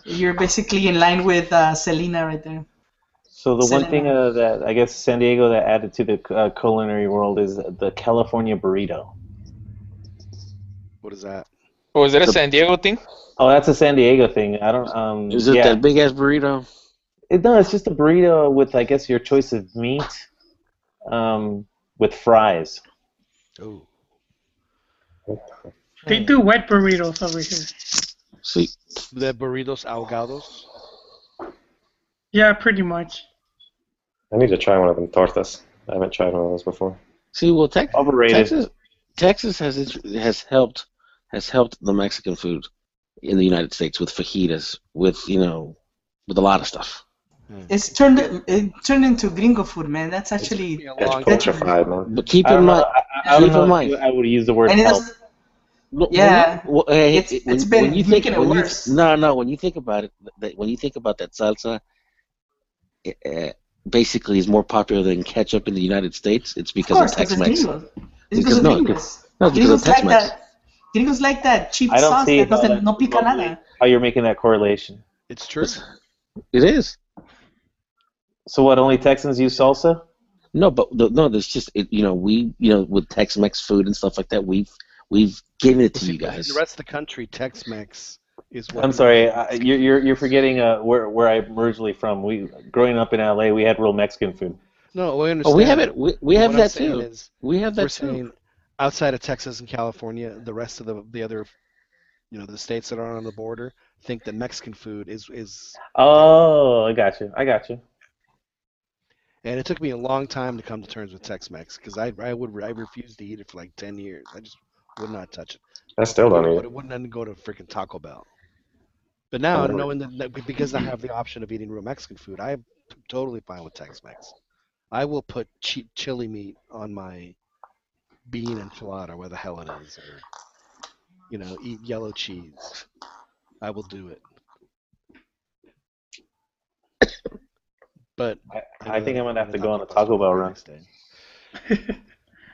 You're basically in line with uh, Selena right there. So the one thing uh, that I guess San Diego that added to the uh, culinary world is the California burrito. What is that? Oh, is that a The- San Diego thing? Oh, that's a San Diego thing. I don't. Um, Is it yeah. that big ass burrito? It, no, it's just a burrito with I guess your choice of meat, um, with fries. Oh, They do wet burritos over here. See, the burritos ahogados. Yeah, pretty much. I need to try one of them tortas. I haven't tried one of those before. see, well, Tex- Overrated. Texas, Texas has int- has helped has helped the Mexican food in the United States with fajitas, with you know, with a lot of stuff. It's turned it turned into gringo food, man. That's actually been a It's long That's- putrified, man. But keep in mind, I, I, I keep in mind, I would use the word help. doesn't, Well, Yeah. Well, hey, It's- it- when, it's been when you think making it when you, worse. no, no. When you think about it, that when you think about that salsa, it, uh, basically is more popular than ketchup in the United States. It's of because course, of Tex-Mex. It's Because- because of no, gringos. No, it's because of Tex-Mex. that. Gringos like that cheap I don't sauce that how, doesn't that's no pica nada. how you're making that correlation. It's true. It is. So what? Only Texans use salsa? No, but the, no, there's just it, you know we you know with Tex-Mex food and stuff like that we've we've given it to See, you but in guys. The rest of the country, Tex-Mex is what. I'm sorry, I, you're, you're you're forgetting uh, where where I'm originally from. We growing up in LA, we had real Mexican food. No, we Oh, understand. we have it. We, we have that too. is, We have we're that too. saying outside of Texas and California, the rest of the the other, you know, the states that are on the border think that Mexican food is is. Oh, I got you. I got you. And it took me a long time to come to terms with Tex-Mex because I I would I refused to eat it for like ten years. I just would not touch it. I still don't But eat it it. wouldn't even go to freaking Taco Bell. But now, Oh. knowing that, that because I have the option of eating real Mexican food, I'm totally fine with Tex-Mex. I will put chi- chili meat on my bean enchilada, where the hell it is, or you know, eat yellow cheese. I will do it. But I, know I uh, think I'm gonna have to go on a Taco Bell run. next.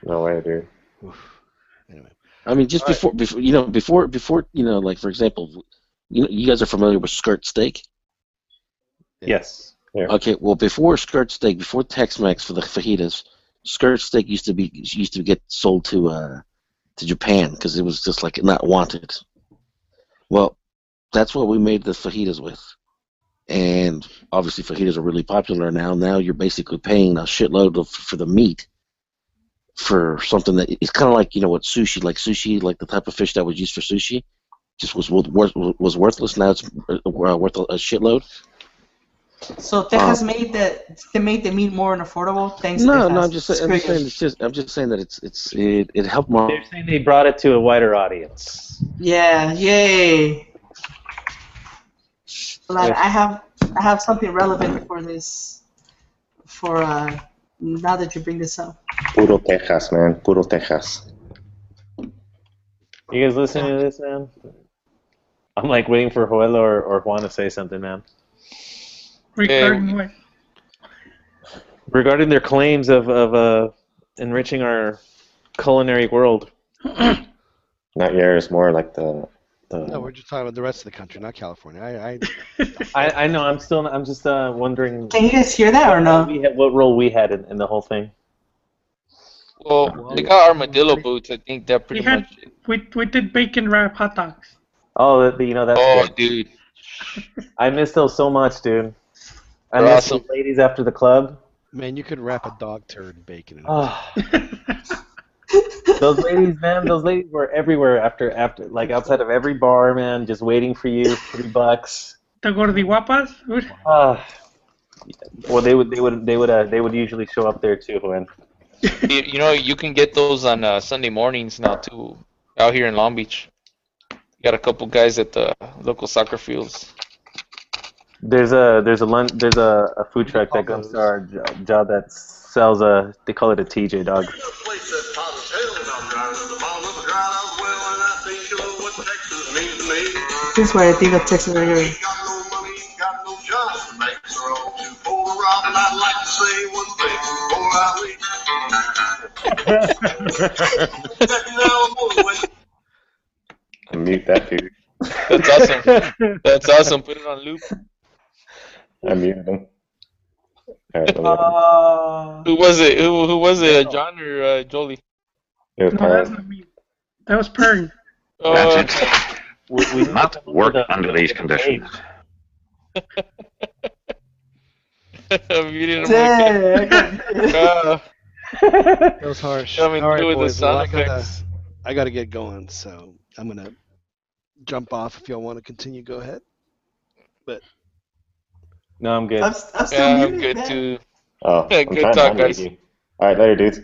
No way, dude. Oof. Anyway, I mean, just All right. before before you know before before you know like for example, you know you guys are familiar with skirt steak. Yeah. Yes. Okay, well before skirt steak, before Tex-Mex for the fajitas, skirt steak used to be used to get sold to uh to Japan because it was just like not wanted. Well, that's what we made the fajitas with, and obviously fajitas are really popular now. Now you're basically paying a shitload of, for the meat for something that it's kind of like you know what sushi, like sushi, like the type of fish that was used for sushi, just was worth was worthless. Now it's uh, worth a shitload. So Texas made the they made the meat more affordable. Thanks. No, Texas. no, I'm just saying. I'm just Screw saying it's just. I'm just saying that it's it's it, it helped more. They're saying they brought it to a wider audience. Yeah, yay. Glad I have I have something relevant for this. For uh, now that you bring this up. Puro Texas, man. Puro Texas. You guys listening to this, man? I'm like waiting for Joel or, or Juan to say something, man. Regarding what? Regarding their claims of, of uh, enriching our culinary world. Not yours, more like the the. No, we're just talking about the rest of the country, not California. I, I I, I know. I'm still. I'm just uh, wondering. Can you guys hear that or no? We had, what role we had in, in the whole thing. Well, they got armadillo boots. I think that We pretty had much. we we did bacon wrap hot dogs. Oh, that- you know that. Oh, good. dude. I miss those so much, dude. I They're miss awesome. the ladies after the club. man, you could wrap a dog turd in bacon. And Oh, those ladies, man. Those ladies were everywhere after after like outside of every bar, man, just waiting for you. Three bucks. The gordiguapas. Ah. well, they would they would they would uh, they would usually show up there too, man. You, you know, you can get those on uh, Sunday mornings now too, out here in Long Beach. Got a couple guys at the local soccer fields. There's a there's a lun- there's a, a food truck that comes to our jo- job that sells a they call it a TJ dog. This is where I think of Texas regularly. Mute that dude. That's awesome. That's awesome. Put it on loop. I muted him. Uh, Who was it? Who, who was it? Uh, John or uh, Jolie? it was No, that's not me. That was Pern. Oh, That's it. we, we Not work under these conditions. muted him again. Dang. Uh, that was harsh. Coming All right, through the boys. Well, I gotta. I gotta get going, so I'm gonna jump off. If y'all want to continue, go ahead. No, I'm good. I'm, I'm still yeah, I'm good man. too. Oh, Yeah, I'm good trying to talk, guys. you. Alright, later, dudes.